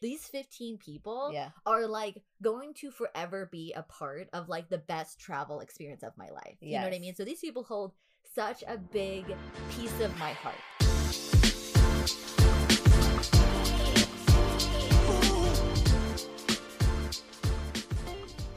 these 15 people Yeah. are like going to forever be a part of like the best travel experience of my life. You know what I mean? So these people hold such a big piece of my heart.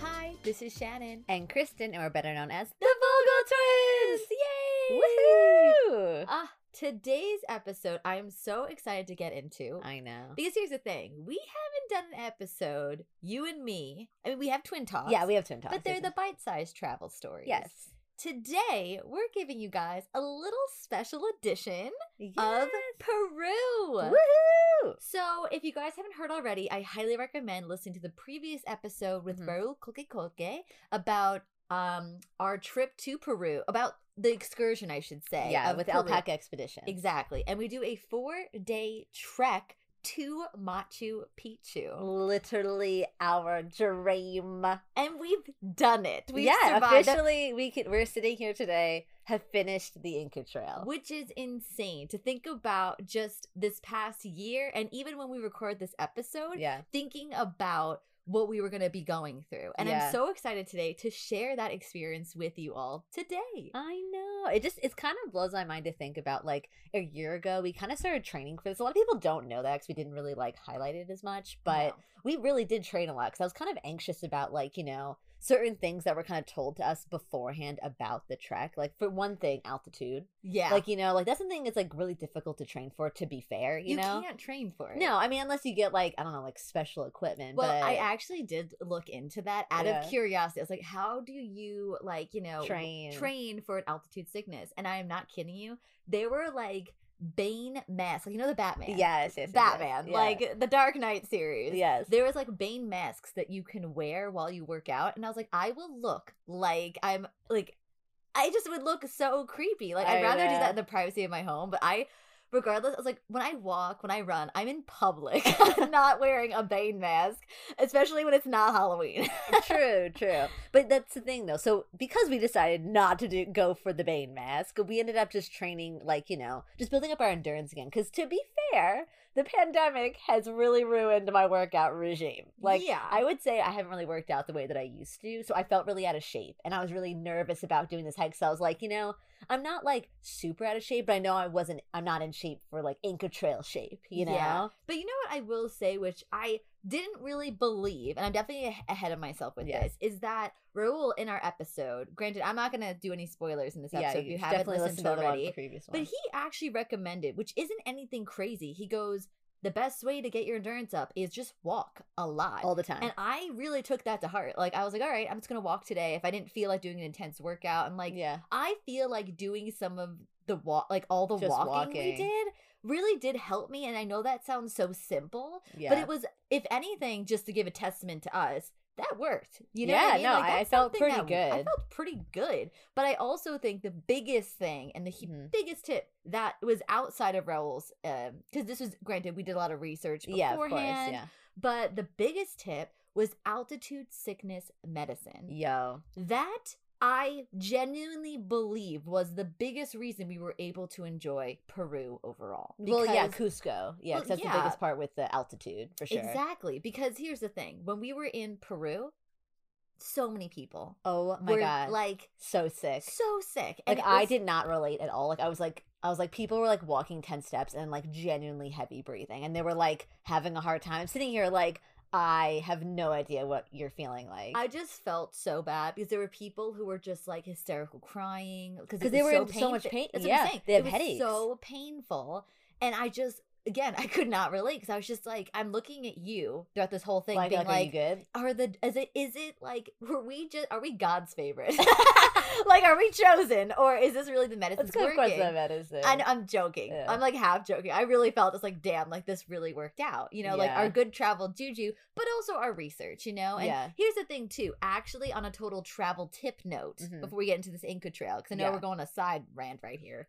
Hi, this is Shannon. And Kristen, and we're better known as The Vogel Twins! Yay! Woohoo! Ah, today's episode I am so excited to get into. I know. Because here's the thing, we haven't done an episode, you and me. I mean, we have twin talks. Yeah, we have twin talks. but they're the bite-sized travel stories. yes. Today, we're giving you guys a little special edition yes. of Peru. Woohoo! So, if you guys haven't heard already, I highly recommend listening to the previous episode with Mhm. Raul Coque about um our trip to Peru, about the excursion, I should say. Yeah, with Peru. Alpaca Expedition. Exactly. And we do a four day trek to Machu Picchu. Literally our dream. And we've done it. We've yeah, survived officially, we could. We're sitting here today, have finished the Inca Trail. Which is insane to think about just this past year. And even when we record this episode, yeah, thinking about what we were going to be going through. And Yeah. I'm so excited today to share that experience with you all today. I know. It just it kind of blows my mind to think about like a year ago we kind of started training for this. A lot of people don't know that because we didn't really like highlight it as much, but No. we really did train a lot because I was kind of anxious about like you know certain things that were kind of told to us beforehand about the trek. Like for one thing, altitude. yeah. Like you know, like that's something that's like really difficult to train for. To be fair, you, you know. can't train for it. No, I mean unless you get like I don't know, like special equipment. Well, but I actually did look into that out Yeah. of curiosity. I was like, how do you like, you know, Train. train for an altitude sickness? And I am not kidding you. They were like Bane masks. Like, you know the Batman. yes, yes, yes, yes, Batman. yeah. Like the Dark Knight series. yes, There was like Bane masks that you can wear while you work out. And I was like, I will look like I'm like I just would look so creepy. Like I'd rather do that in the privacy of my home. But I regardless, I was like, when I walk, when I run, I'm in public. I'm not wearing a Bane mask, especially when it's not Halloween. true, true. But that's the thing though. So because we decided not to do go for the Bane mask, we ended up just training like, you know, just building up our endurance again. Cause to be fair, the pandemic has really ruined my workout regime. Like Yeah. I would say I haven't really worked out the way that I used to. So I felt really out of shape. And I was really nervous about doing this hike. So I was like, you know, I'm not like super out of shape, but I know I wasn't I'm not in shape for like Inca Trail shape, you know? Yeah. But you know what I will say, which I didn't really believe, and I'm definitely ahead of myself with Yes. this, is that Raul in our episode, granted, I'm not going to do any spoilers in this episode if you, haven't listened listen to it the one- already. But he actually recommended, which isn't anything crazy. He goes, the best way to get your endurance up is just walk a lot. all the time. and I really took that to heart. Like, I was like, all right, I'm just to walk today. If I didn't feel like doing an intense workout, I'm like, yeah. I feel like doing some of the walk, like all the Just walking, we did, really did help me. And I know that sounds so simple, Yeah. but it was, if anything, just to give a testament to us, that worked. You know, Yeah, what I mean? no, Like, I- felt pretty that- I felt pretty good. But I also think the biggest thing and the he- Mhm. biggest tip that was outside of Raul's, because this was granted, we did a lot of research beforehand, yeah, of course. Yeah. But the biggest tip was altitude sickness medicine. Yo. That I genuinely believe was the biggest reason we were able to enjoy Peru overall. well, yeah, Cusco. Yeah, Well, that's yeah. the biggest part with the altitude for sure. Exactly. Because here's the thing when we were in Peru, so many people Oh my were god, like so sick. so sick. like it I did not relate at all. Like I was like I was like people were like walking 10 steps and like genuinely heavy breathing and they were like having a hard time sitting here like I have no idea what you're feeling like. I just felt so bad because there were people who were just like hysterical crying because they were so in so much pain. That's what Yeah, I'm saying. they have it was headaches. So painful, and I just again I could not relate because I was just like I'm looking at you throughout this whole thing, like, being like, are good? are the is it is it like were we just are we God's favorite? like are we chosen or is this really the medicine working? question the medicine. I know, I'm joking. Yeah. I'm like half joking. I really felt it's like, damn, like this really worked out. You know, like our good travel juju, but also our research, you know? And Yeah. here's the thing, too. Actually, on a total travel tip note, Mhm. before we get into this Inca Trail, because I know Yeah. we're going a side rant right here,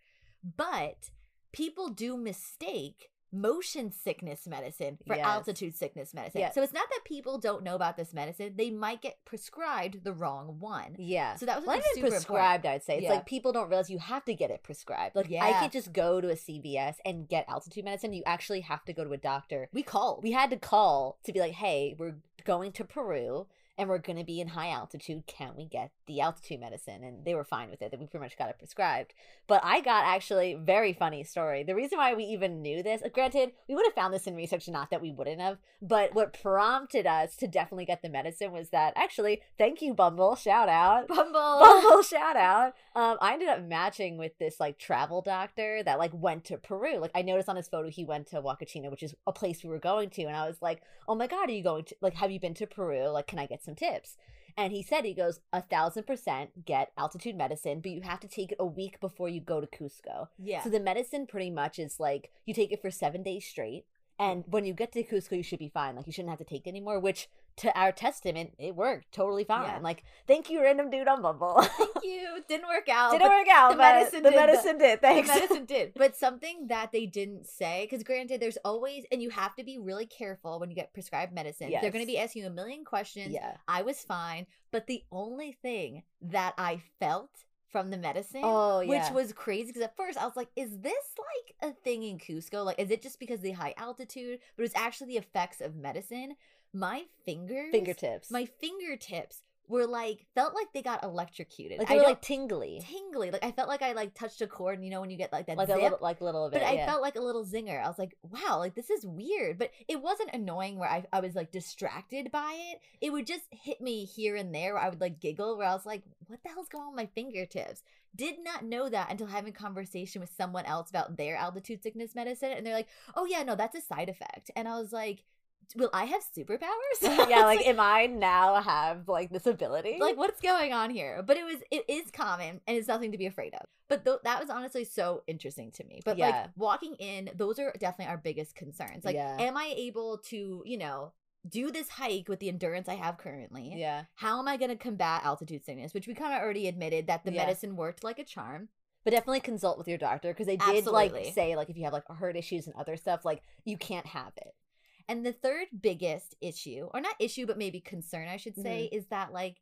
but people do mistake motion sickness medicine for Yes. altitude sickness medicine. Yeah. So it's not that people don't know about this medicine; they might get prescribed the wrong one. Yeah. So that was Well, like, super prescribed, I'd say. It's Yeah. like people don't realize you have to get it prescribed. Like yeah. I could just go to a CVS and get altitude medicine. You actually have to go to a doctor. We called. We had to call to be like, hey, we're going to Peru and we're going to be in high altitude. Can we get the altitude medicine? And they were fine with it. That we pretty much got it prescribed. But I got actually very funny story. The reason why we even knew this, granted, we would have found this in research, not that we wouldn't have. But what prompted us to definitely get the medicine was that actually, thank you, Bumble, shout out. Bumble. Bumble shout out. Um, I ended up matching with this like travel doctor that like went to Peru. Like I noticed on his photo he went to Huacachina, which is a place we were going to, and I was like, "Oh my god, are you going to like? Have you been to Peru? Like, can I get some tips?" And he said he goes a thousand percent get altitude medicine, but you have to take it a week before you go to Cusco. Yeah. So the medicine pretty much is like you take it for seven days straight. And when you get to Cusco, you should be fine. Like you shouldn't have to take it anymore. Which, to our testament, it worked totally fine. Yeah. Like, thank you, random dude on Bumble. Thank you. Didn't work out. Didn't work out. the medicine the did, medicine did. Thanks. The medicine did. But something that they didn't say, because granted, there's always, and you have to be really careful when you get prescribed medicine. They're going to be asking you a million questions. yeah. I was fine. But the only thing that I felt from the medicine, Oh yeah. which was crazy, because at first I was like, is this like a thing in Cusco? Like, is it just because of the high altitude? But it's actually the effects of medicine. My fingers, fingertips. my fingertips were like, felt like they got electrocuted. like they were like tingly. tingly. Like I felt like I like touched a cord, and you know when you get like that Like zip. a little, like little of it. but I yeah. felt like a little zinger. I was like, wow, like this is weird. But it wasn't annoying where I, I was like distracted by it. It would just hit me here and there where I would like giggle, where I was like, what the hell's going on with my fingertips? Did not know that until having conversation with someone else about their altitude sickness medicine. And they're like, oh yeah, no, that's a side effect. And I was like, will I have superpowers? yeah, like am I now have like this ability? like what's going on here but it was it is common and it's nothing to be afraid of but th- that was honestly so interesting to me but Yeah. like walking in those are definitely our biggest concerns like Yeah. am i able to you know do this hike with the endurance i have currently yeah. how am i going to combat altitude sickness which we kind of already admitted that the Yeah. medicine worked like a charm But definitely consult with your doctor because they did like say like if you have like heart issues and other stuff, like you can't have it. And the third biggest issue or not issue but maybe concern i should say Mm-hmm. is that like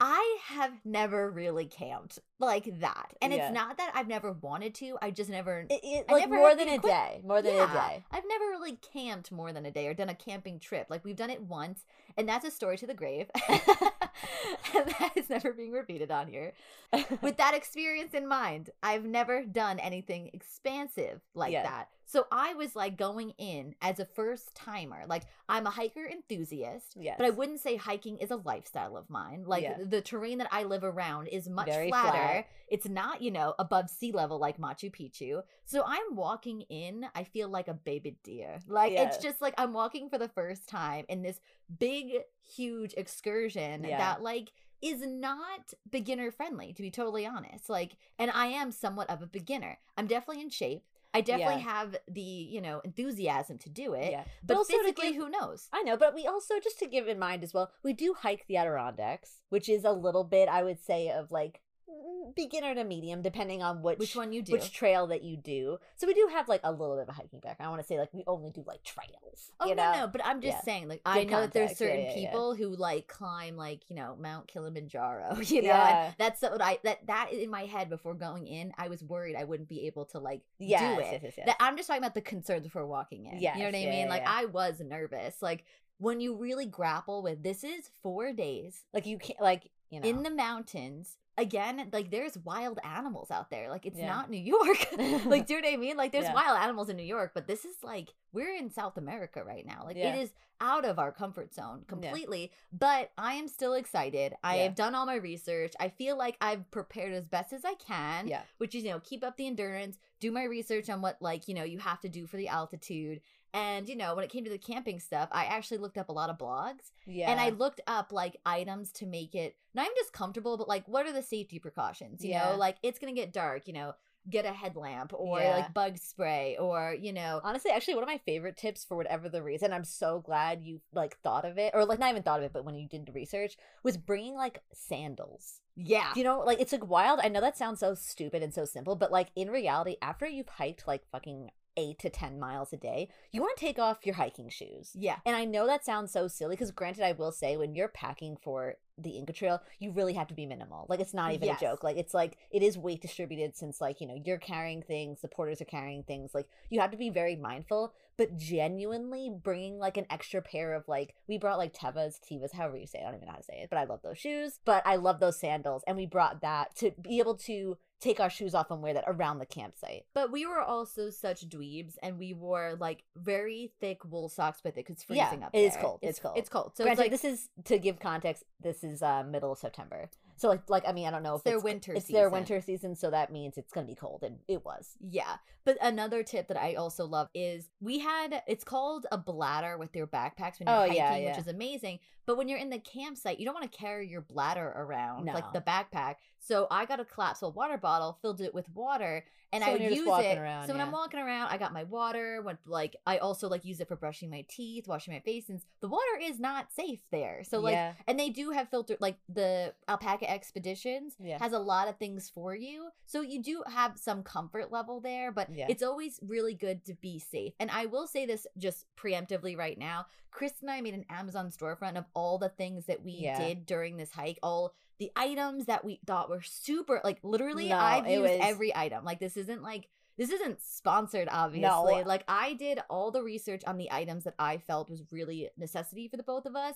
I have never really camped like that. And Yeah. it's not that I've never wanted to. I just never It, it I like never more than a day, more than a day. I've never really camped more than a day or done a camping trip. Like we've done it once, and that's a story to the grave. and that is never being repeated on here. With that experience in mind, I've never done anything expansive like Yeah. that. So I was like going in as a first timer. Like I'm a hiker enthusiast, yes, but I wouldn't say hiking is a lifestyle of mine. Like Yeah. the terrain that I live around is much Very flatter. flat. It's not, you know, above sea level like Machu Picchu. So I'm walking in, I feel like a baby deer. Like it's just like I'm walking for the first time in this big, huge excursion Yeah. that like is not beginner friendly, to be totally honest. Like, and I am somewhat of a beginner. I'm definitely in shape. I definitely Yeah. have the, you know, enthusiasm to do it. yeah. But, also physically, give- who knows? I know, but we also just to give in mind as well, we do hike the Adirondacks, which is a little bit, I would say, of like Mm, beginner to medium, depending on which Which one you do? which trail that you do. So we do have like a little bit of a hiking background. I want to say like we only do like trails. Oh you no, know? no, but I'm just Yeah. saying, like I Give know that there's certain yeah, yeah. people who like climb like you know Mount Kilimanjaro, you know, that's what I that that in my head before going in, I was worried I wouldn't be able to like Yes, do it. yes, yes, I'm just talking about the concerns before walking in. Yeah, you know what I mean? like. I was nervous. Like when you really grapple with this is four days like you can't like you know in the mountains. Again, like there's wild animals out there. Like it's Yeah. not New York. like, do you know what I mean? Like there's Yeah. wild animals in New York, but this is like we're in South America right now. Like Yeah. it is out of our comfort zone completely. But I am still excited. I have done all my research. I feel like I've prepared as best as I can. yeah Which is, you know, keep up the endurance, do my research on what like, you know, you have to do for the altitude. And, you know, when it came to the camping stuff, I actually looked up a lot of blogs yeah and I looked up like items to make it not even just comfortable, but like what are the safety precautions? You Yeah. know, like it's gonna get dark, you know, get a headlamp or Yeah. like bug spray or, you know, Honestly, actually, one of my favorite tips for whatever the reason, I'm so glad you like thought of it, or like not even thought of it, but when you did the research, was bringing like sandals. yeah. You know, like it's like wild. I know that sounds so stupid and so simple, but like in reality, after you've hiked like fucking eight to 10 miles a day, you want to take off your hiking shoes. Yeah. And I know that sounds so silly because, granted, I will say when you're packing for the Inca Trail, you really have to be minimal. Like, it's not even Yes. a joke. Like, it's like it is weight distributed since, like, you know, you're carrying things, the porters are carrying things. Like, you have to be very mindful, but genuinely bringing like an extra pair of, like, we brought like Tevas, Tivas, however you say it. I don't even know how to say it, but I love those shoes. But I love those sandals. And we brought that to be able to take our shoes off and wear that around the campsite. But we were also such dweebs, and we wore like very thick wool socks with it because Yeah, freezing up it is cold, it's cold. It's cold. So Granted, it's like this is to give context. This is uh, middle of September, so like, like I mean, I don't know if It's their it's, winter It's their winter season, so that means it's gonna be cold, and it was. Yeah. But another tip that I also love is we had it's called a bladder with your backpacks when you're Oh, hiking, yeah, which is amazing. But when you're in the campsite, you don't want to carry your bladder around like the backpack. So I got a collapsible water bottle, filled it with water, and So I when would use it. around, so when I'm walking around, I got my water. Went like I also like use it for brushing my teeth, washing my face. Since the water is not safe there, so like yeah, and they do have filter like the alpaca expeditions Yeah. has a lot of things for you so you do have some comfort level there but Yeah. it's always really good to be safe and i will say this just preemptively right now chris and i made an amazon storefront of all the things that we Yeah. did during this hike all the items that we thought were super like literally No, i've used was- every item like this isn't like this isn't sponsored obviously No. like i did all the research on the items that i felt was really necessity for the both of us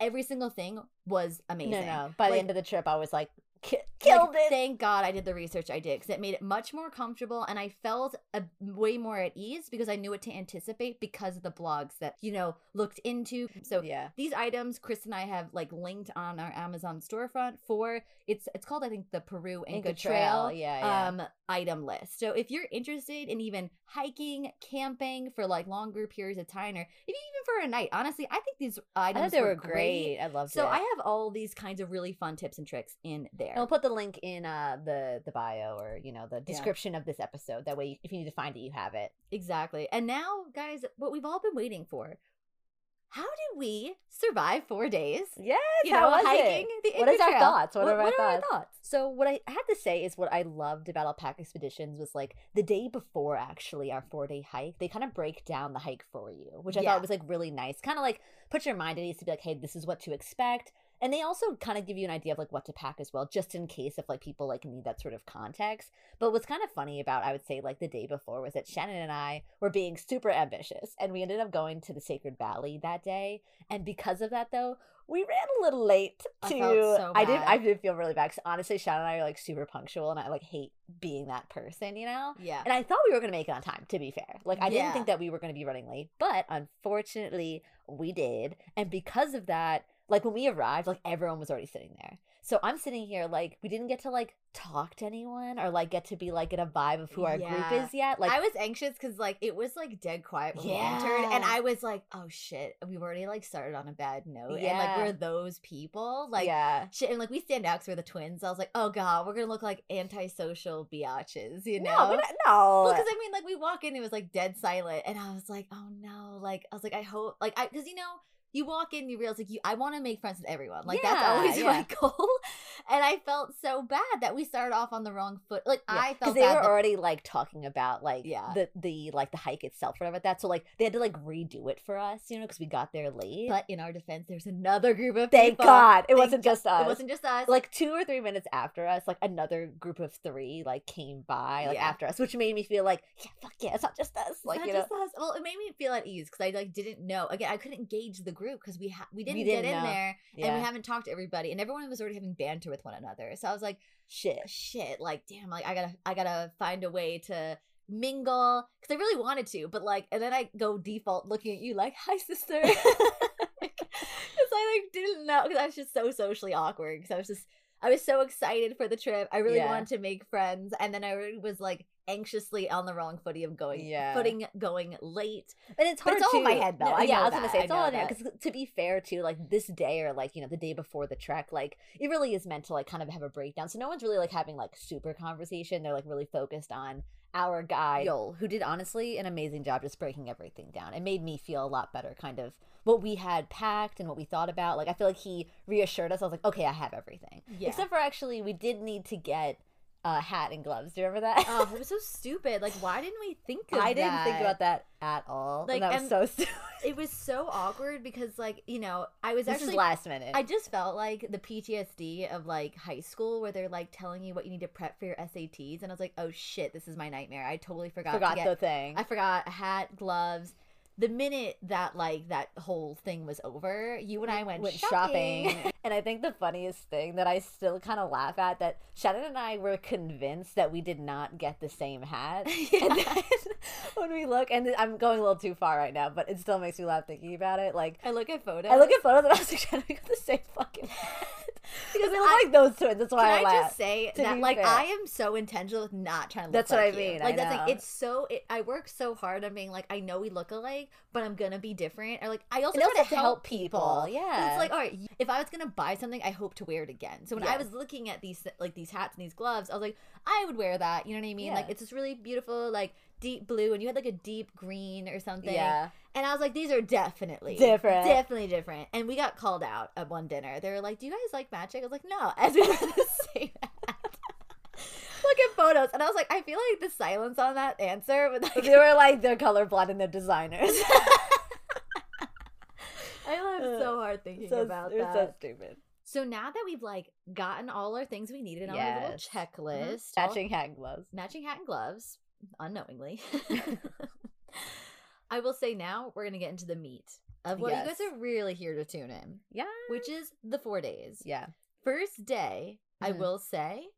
every single thing was amazing no, no. By the end of the trip, I was like, ki- like, killed it. Thank God I did the research I did because it made it much more comfortable and I felt a, way more at ease because I knew what to anticipate because of the blogs that, you know, looked into. So yeah, these items Chris and I have like linked on our Amazon storefront for it's it's called I think the Peru Inca, Trail, Yeah, yeah. um item list. So if you're interested in even hiking, camping for like longer periods of time or even for a night, honestly, I think these items thought they were were great. I love So it. I have all these kinds of really fun tips and tricks in there. And we'll put the link in uh, the the bio or you know the description of this episode. That way, if you need to find it, you have it. Exactly. And now, guys, what we've all been waiting for. How did we survive four days? Yes, You how know, was hiking it? the What is our Trail. thoughts? What, What- are our what are our thoughts? thoughts? So what I had to say is what I loved about Alpaca Expeditions was like the day before actually our four day hike, they kind of break down the hike for you, which I Yeah. thought was like really nice. Kind of like put your mind at ease to be like, hey, this is what to expect. And they also kind of give you an idea of like what to pack as well, just in case if like people like need that sort of context. But what's kind of funny about I would say like the day before was that Shannon and I were being super ambitious and we ended up going to the Sacred Valley that day. And because of that though, we ran a little late to I so I did. I did feel really bad 'cause honestly Shannon and I are like super punctual and I like hate being that person, you know? Yeah. And I thought we were gonna make it on time, to be fair. Like I didn't think that we were gonna be running late, but unfortunately we did. And because of that, like when we arrived, like everyone was already sitting there. So I'm sitting here like we didn't get to like talk to anyone or like get to be like in a vibe of who our group is yet. Like I was anxious because like it was like dead quiet when we entered, and I was like, "Oh shit, we've already like started on a bad note." yeah. And like we're those people, like yeah. shit, and like we stand out because we're the twins. I was like, "Oh god, we're gonna look like antisocial biatches," you know? No, not- no. Well, because I mean, like we walk in, it was like dead silent, and I was like, "Oh no!" Like I was like, "I hope," like I, because you know, you walk in, you realize like you, I want to make friends with everyone. Like that's Yeah, always my goal, and I felt so bad that we started off on the wrong foot. Like I felt they bad were that- already like talking about like Yeah. the the like the hike itself, or whatever that. So like they had to like redo it for us, you know, because we got there late. But in our defense, there's another group of Thank people. God it Thank wasn't God- just us. It wasn't just us. like two or three minutes after us, like another group of three like came by like Yeah. after us, which made me feel like yeah, fuck yeah, it's not just us. It's Like not you know, just us. Well, it made me feel at ease because I like didn't know. Again, I couldn't gauge the group because we ha- we didn't, didn't get in know. there and we haven't talked to everybody, and everyone was already having banter with one another. So I was like, shit. shit, like damn, like I gotta I gotta find a way to mingle because I really wanted to, but like, and then I go default looking at you like, hi sister, because I like didn't know because I was just so socially awkward because I was just. I was so excited for the trip. I really Yeah. wanted to make friends, and then I was like anxiously on the wrong footing of going, Yeah. footing going late. And it's But hard it's all in my head, though. No, I yeah, I was gonna that. say I it's all in because to be fair too, like this day or like you know the day before the trek, like it really is meant to like kind of have a breakdown. So no one's really like having like super conversation. They're like really focused on our guide Yol, who did honestly an amazing job just breaking everything down. It made me feel a lot better, kind of what we had packed and what we thought about. Like I feel like he reassured us. I was like, okay, I have everything. Yeah. Except for actually, we did need to get uh, hat and gloves. Do you remember that? Oh, it was so stupid. Like, why didn't we think of I didn't think about that at all. Like, Like, that was so stupid. It was so awkward because, like, you know, I was this actually is last minute. I just felt like the PTSD of like high school where they're like telling you what you need to prep for your SATs, and I was like, oh shit, this is my nightmare. I totally forgot. forgot to get, the thing. I forgot hat, gloves. The minute that like that whole thing was over, you and I went, went shopping. shopping. and I think the funniest thing that I still kind of laugh at that Shannon and I were convinced that we did not get the same hat. Yeah. And then when we look, and I'm going a little too far right now, but it still makes me laugh thinking about it. Like, I look at photos. I look at photos and I was like, Shannon, we got the same fucking hat. Because they look I- like those twins. That's why Can I, I laugh. just say that, like, fair. I am so intentional with not trying to look That's what like I you. mean, Like, I that's like, it's so, it, I work so hard on being like, I know we look alike, but I'm gonna be different. Or like, I also try to help people. But Yeah. It's like, all right, if I was gonna buy something, I hope to wear it again. So when I was looking at these like these hats and these gloves, I was like, I would wear that. You know what I mean? Like it's this really beautiful, like deep blue, and you had like a deep green or something. yeah. And I was like, these are definitely Different. definitely different. And we got called out at one dinner. They were like, "Do you guys like matching?" I was like, "No," as we were the same. Look at photos, and I was like, I feel like the silence on that answer. With like, they were like, they're colorblind and they're designers. I laughed so hard thinking so, about that. so stupid. So now that we've like gotten all our things we needed on our little Yes. checklist, all- Matching hat and gloves. matching hat and gloves, unknowingly. I will say now we're gonna get into the meat of what you guys are really here to tune in, Yeah. which is the four days. Yeah. First day, I Mhm. will say,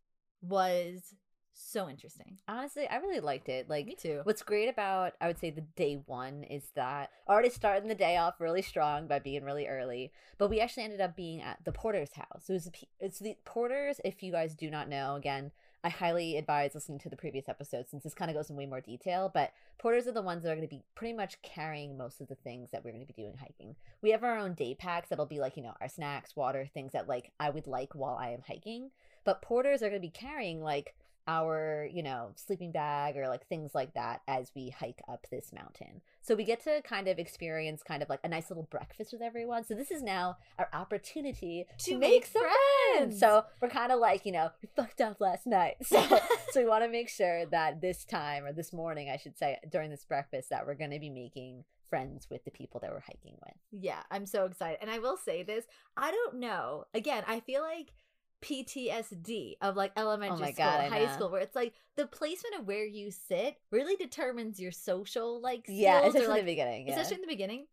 was so interesting. Honestly, I really liked it. Like Me too. What's great about I would say the day one is that already starting the day off really strong by being really early, but we actually ended up being at the porter's house. It was it's the porters. If you guys do not know, again, I highly advise listening to the previous episode since this kind of goes in way more detail. But porters are the ones that are going to be pretty much carrying most of the things that we're going to be doing hiking. We have our own day packs that'll be like you know our snacks, water, things that like I would like while I am hiking. But porters are going to be carrying like our, you know, sleeping bag or like things like that as we hike up this mountain. So we get to kind of experience kind of like a nice little breakfast with everyone. So this is now our opportunity to, To make, make some friends. friends. So we're kind of like, you know, we fucked up last night. So so we want to make sure that this time or this morning, I should say, during this breakfast that we're going to be making friends with the people that we're hiking with. Yeah, I'm so excited. And I will say this I don't know. Again, I feel like PTSD of like oh elementary Oh school, God, high school, where it's like the placement of where you sit really determines your social like skills Yeah, or, especially like, in the beginning. Yeah. especially in the beginning.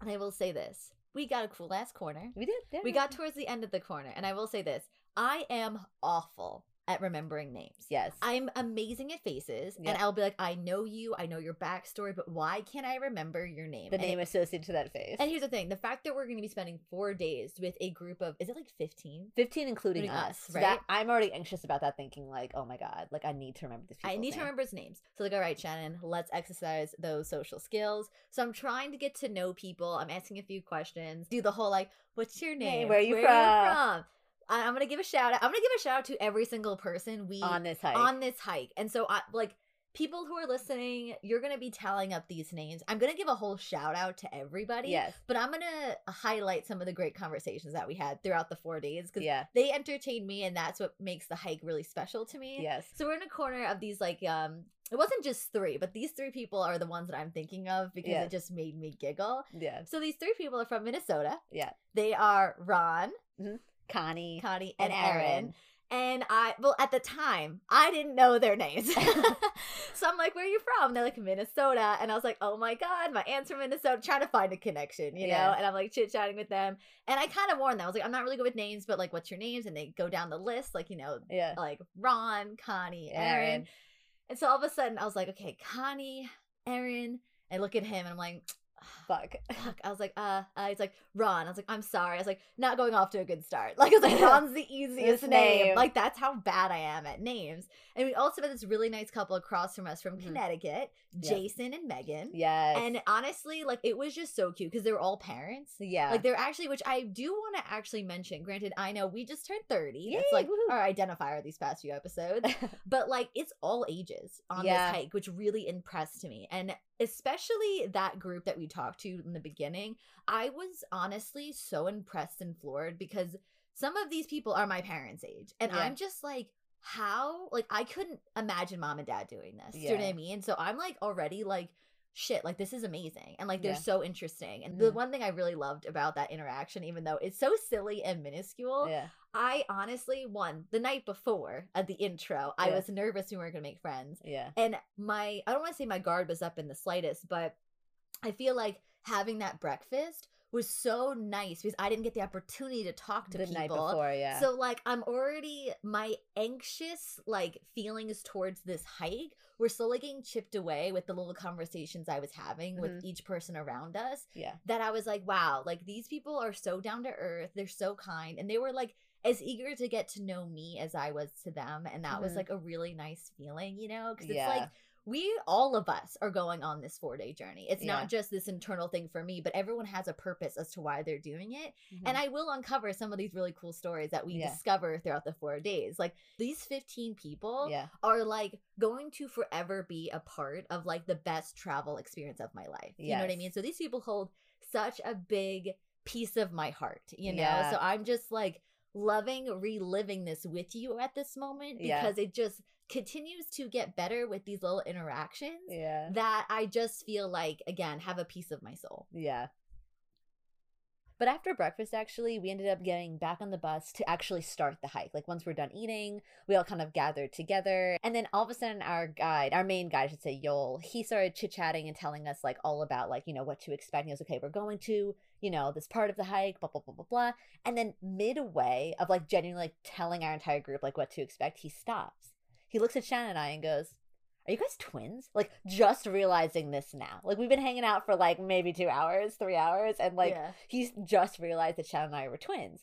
And I will say this: we got a cool ass corner. we did. Yeah. We got towards the end of the corner, and I will say this: I am awful at remembering names. Yes. I'm amazing at faces, Yeah. and I'll be like, I know you, I know your backstory, but why can't I remember your name? the And it- name associated to that face. and here's the thing: the fact that we're going to be spending four days with a group of is it like fifteen? 15 including Including us, us, So that- right? I'm already anxious about that thinking like, oh my god, like I need to remember this I need to remember his names. So like, all right, Shannon, let's exercise those social skills. So I'm trying to get to know people. I'm asking a few questions. Do the whole like, what's your name? where you you from?" from? I- I'm gonna give a shout out. I'm gonna give a shout out to every single person we on this hike. on this hike. And so I like people who are listening, you're gonna be tallying up these names. I'm gonna give a whole shout out to everybody. yes. But I'm gonna highlight some of the great conversations that we had throughout the four days because Yeah. they entertained me and that's what makes the hike really special to me. Yes. So we're in a corner of these like um it wasn't just three, but these three people are the ones that I'm thinking of because Yeah. it just made me giggle. Yeah. So these three people are from Minnesota. Yeah. They are Ron, Connie Connie, and and Aaron. Aaron. And I, well, at the time, I didn't know their names. so I'm like, where are you from? They're like, Minnesota. And I was like, oh my God, my aunt's from Minnesota, trying to find a connection, you know? And I'm like chit chatting with them. And I kind of warned them. I was like, I'm not really good with names, but like, what's your names? And they go down the list, like, you know, Yeah. like Ron, Connie, Aaron. Aaron. And so all of a sudden, I was like, okay, Connie, Aaron. I look at him and I'm like, Fuck. fuck. I was like, uh, uh, he's like, Ron. I was like, I'm sorry. I was like, not going off to a good start. Like, I was like, Ron's the easiest name. name. Like, that's how bad I am at names. And we also had this really nice couple across from us from Mhm. Connecticut, Yes. Jason and Megan. Yes. And honestly, like, it was just so cute because they were all parents. yeah. Like they're actually, which I do want to actually mention. Granted, I know we just turned thirty. That's Yay, like woohoo. our identifier these past few episodes but like it's all ages on Yeah. this hike which really impressed me and especially that group that we talked to in the beginning i was honestly so impressed and floored because some of these people are my parents age and Yeah. i'm just like how like I couldn't imagine mom and dad doing this. Do you know what I mean? So I'm like already like shit, like this is amazing. And like they're Yeah. so interesting. And the Mhm. one thing I really loved about that interaction, even though it's so silly and minuscule, yeah. I honestly one the night before at the intro, I was nervous we weren't gonna make friends. Yeah. And my I don't want to say my guard was up in the slightest, but I feel like having that breakfast was so nice because I didn't get the opportunity to talk to The people. night before, yeah. So like I'm already my anxious like feelings towards this hike were slowly getting chipped away with the little conversations I was having with Mhm. each person around us yeah. that I was like, wow, like these people are so down to earth, they're so kind, and they were like as eager to get to know me as I was to them, and that was Mhm. like a really nice feeling, you know, because it's like we all of us are going on this four day journey. It's Yeah. not just this internal thing for me, but everyone has a purpose as to why they're doing it. Mhm. And I will uncover some of these really cool stories that we Yeah. discover throughout the four days. Like these 15 people yeah. are like going to forever be a part of like the best travel experience of my life. You know what I mean? So these people hold such a big piece of my heart, you know? Yeah. So I'm just like loving reliving this with you at this moment Yeah. because it just continues to get better with these little interactions Yeah. that I just feel like again have a piece of my soul. Yeah. But after breakfast, actually, we ended up getting back on the bus to actually start the hike. Like, once we're done eating, we all kind of gathered together. And then all of a sudden, our guide, our main guide, I should say, Yol, he started chit chatting and telling us, like, all about, like, you know, what to expect. He was, okay, we're going to, you know, this part of the hike, blah, blah, blah, blah, blah. And then midway of, like, genuinely like, telling our entire group, like, what to expect, he stops. He looks at Shannon and I and goes, are you guys twins? Like, just realizing this now. Like, we've been hanging out for like maybe two hours, three hours, and like, yeah. he's just realized that Shannon and I were twins.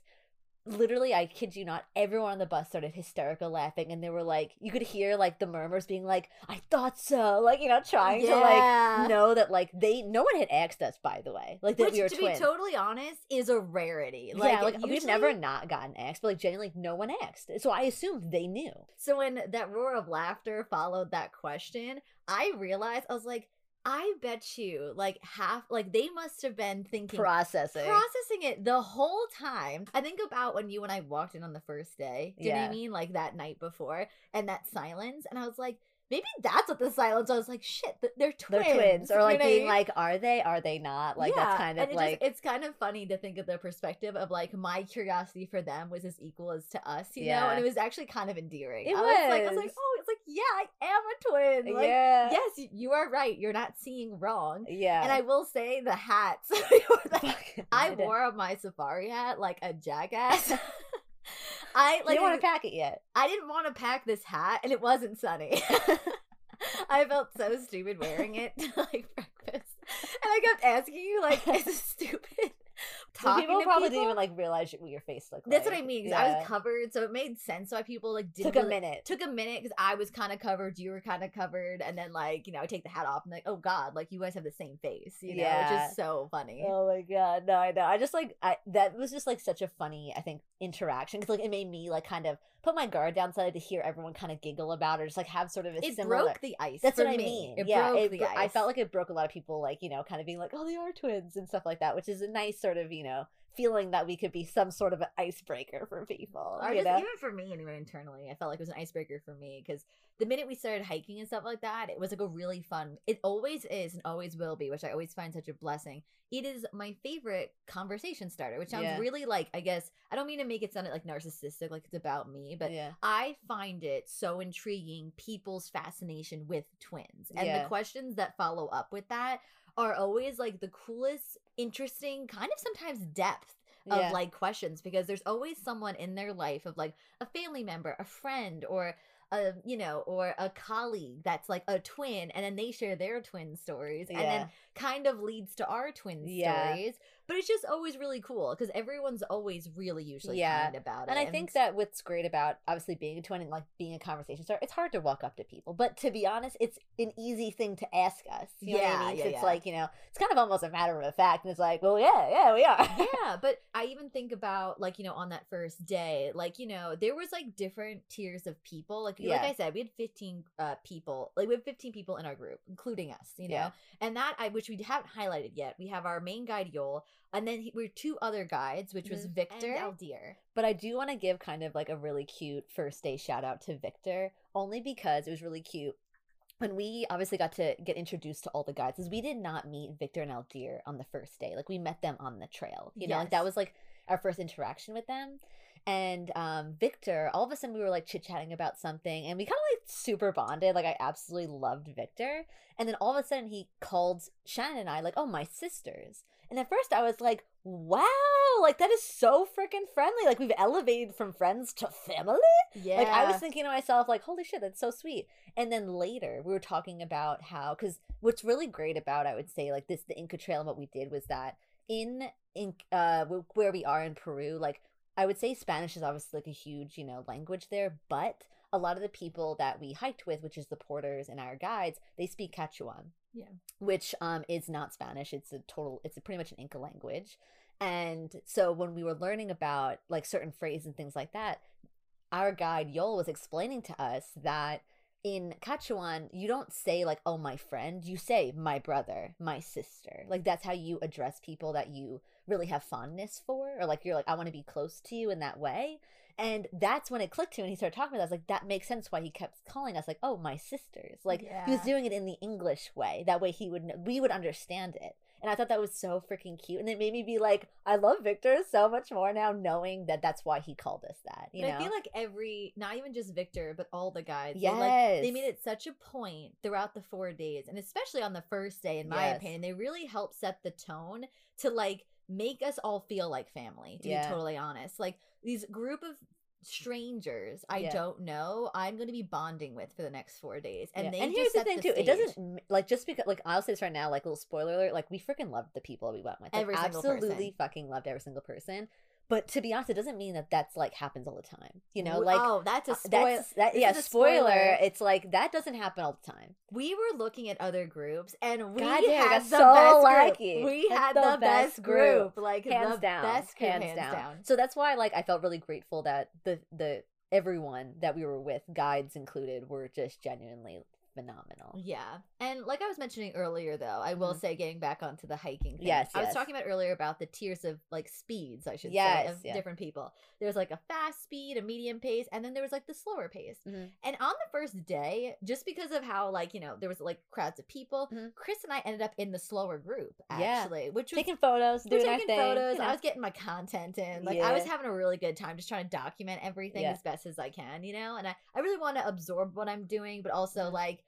Literally, I kid you not, everyone on the bus started hysterical laughing, and they were like, you could hear like the murmurs being like, I thought so, like, you know, trying to like know that like they, no one had asked us, by the way, like that Which, we were to twins. be totally honest, is a rarity. yeah, like we've never not gotten asked, but like genuinely, like, no one asked. So I assumed they knew. So when that roar of laughter followed that question, I realized I was like, I bet you like half like they must have been thinking Processing. processing it the whole time. I think about when you and I walked in on the first day. Do you know what I mean? Like that night before and that silence. And I was like, maybe that's what the silence. I was like, shit, th- they're twins. They're twins, or like what I being mean? like, are they? Are they not? Like that's kind of it like just, it's kind of funny to think of the perspective of like my curiosity for them was as equal as to us, you know, and it was actually kind of endearing. It I was like, I was like, oh, yeah, I am a twin. Like, yeah, yes, you are right. You're not seeing wrong. yeah. And I will say the hats. Fucking I wore my safari hat like a jackass. I you like don't want to pack it yet. I didn't want to pack this hat and it wasn't sunny. I felt so stupid wearing it to like breakfast. And I kept asking you, like, is this stupid? So Talking people to probably people? didn't even like realize what your face looked That's like. what I mean. 'cause I was covered, so it made sense why people like didn't Took a really- minute. Took a minute because I was kind of covered, you were kind of covered, and then like you know I take the hat off and like oh god, like you guys have the same face, you know, which is so funny. Oh my god, no, I know. I just like I that was just like such a funny, I think, interaction because like it made me like kind of put my guard down so I had to hear everyone kind of giggle about it, or just like have sort of a it similar. broke the ice. That's what I mean. It yeah, broke it the ice. I felt like it broke a lot of people, like you know, kind of being like, "Oh, they are twins" and stuff like that, which is a nice sort of you know feeling that we could be some sort of an icebreaker for people. or you just know? even for me anyway internally i felt like it was an icebreaker for me because the minute we started hiking and stuff like that it was like a really fun it always is and always will be which i always find such a blessing it is my favorite conversation starter which sounds Yeah. really like i guess i don't mean to make it sound like narcissistic like it's about me but yeah, I find it so intriguing people's fascination with twins. And Yeah. the questions that follow up with that are always like the coolest, interesting, kind of sometimes depth of Yeah. like questions because there's always someone in their life of like a family member, a friend, or a you know, or a colleague that's like a twin, and then they share their twin stories, and then kind of leads to our twin Yeah. stories. But it's just always really cool because everyone's always really usually Yeah. kind about it. And I think that what's great about obviously being a twin and like being a conversation starter, it's hard to walk up to people. But to be honest, it's an easy thing to ask us. You know what Yeah, I mean? yeah, it's yeah. like, you know, it's kind of almost a matter of fact. And it's like, well, yeah, yeah, we are. yeah, but I even think about like you know on that first day, like you know there was like different tiers of people. Like like I said, we had fifteen uh, people. Like we have fifteen people in our group, including us. You know, Yeah. and that I which we haven't highlighted yet. We have our main guide Yol, and then he, we were two other guides, which was Mhm. Victor And Aldir. But I do want to give kind of like a really cute first day shout out to Victor, only because it was really cute. When we obviously got to get introduced to all the guides, because we did not meet Victor and Aldir on the first day. Like we met them on the trail. You know, like that was like our first interaction with them. And um, Victor, all of a sudden we were like chit chatting about something and we kind of like super bonded. Like I absolutely loved Victor. And then all of a sudden he called Shannon and I like, oh, my sisters. And at first I was like, wow, like that is so freaking friendly. Like we've elevated from friends to family. Yeah, Like I was thinking to myself, like, holy shit, that's so sweet. And then later we were talking about how, because what's really great about, I would say, like this, the Inca Trail and what we did was that in in uh where we are in Peru, like I would say Spanish is obviously like a huge, you know, language there, but a lot of the people that we hiked with, which is the porters and our guides, they speak Quechuan. Yeah. Which um is not Spanish. It's a total it's a pretty much an Inca language. And so when we were learning about like certain phrases and things like that, our guide Yol was explaining to us that in Quechuan, you don't say like, oh, my friend. You say my brother, my sister. Like that's how you address people that you really have fondness for, or like you're like, I want to be close to you in that way. And that's when it clicked to me and he started talking with us. Like that makes sense why he kept calling us like, oh, my sisters. Like he was doing it in the English way. That way he would we would understand it. And I thought that was so freaking cute. And it made me be like, I love Victor so much more now, knowing that that's why he called us that. You And know? I feel like every, not even just Victor, but all the they, yes. like they made it such a point throughout the four days, and especially on the first day, in my Yes. opinion, they really helped set the tone to like make us all feel like family. To Yeah. be totally honest, like these group of strangers I Yeah. don't know, I'm going to be bonding with for the next four days, and Yeah. they and here's the thing too. It doesn't like just because like I'll say this right now, like a little spoiler alert, like we freaking loved the people we went with. Like, Every single absolutely fucking loved every single person. But to be honest, it doesn't mean that that's like happens all the time. You know, like oh, that's a uh, spoiler. that's that yeah, spoiler. spoiler. It's like that doesn't happen all the time. We were looking at other groups, and we God had the so best lucky. group. We had the the, best group. group, like hands the down, best group, hands, down. So that's why like I felt really grateful that the the everyone that we were with, guides included, were just genuinely phenomenal. Yeah. And like I was mentioning earlier though, I will Mhm. say getting back onto the hiking thing. Yes, I was talking about earlier about the tiers of like speeds, I should say, of yeah. different people. There's like a fast speed, a medium pace, and then there was like the slower pace. Mhm. And on the first day, just because of how like, you know, there was like crowds of people, Mhm. Chris and I ended up in the slower group Yeah. actually, which was Taking photos, doing our taking thing. photos. you know. I was getting my content in. Like I was having a really good time just trying to document everything Yeah. as best as I can, you know? And I, I really want to absorb what I'm doing, but also Mhm. like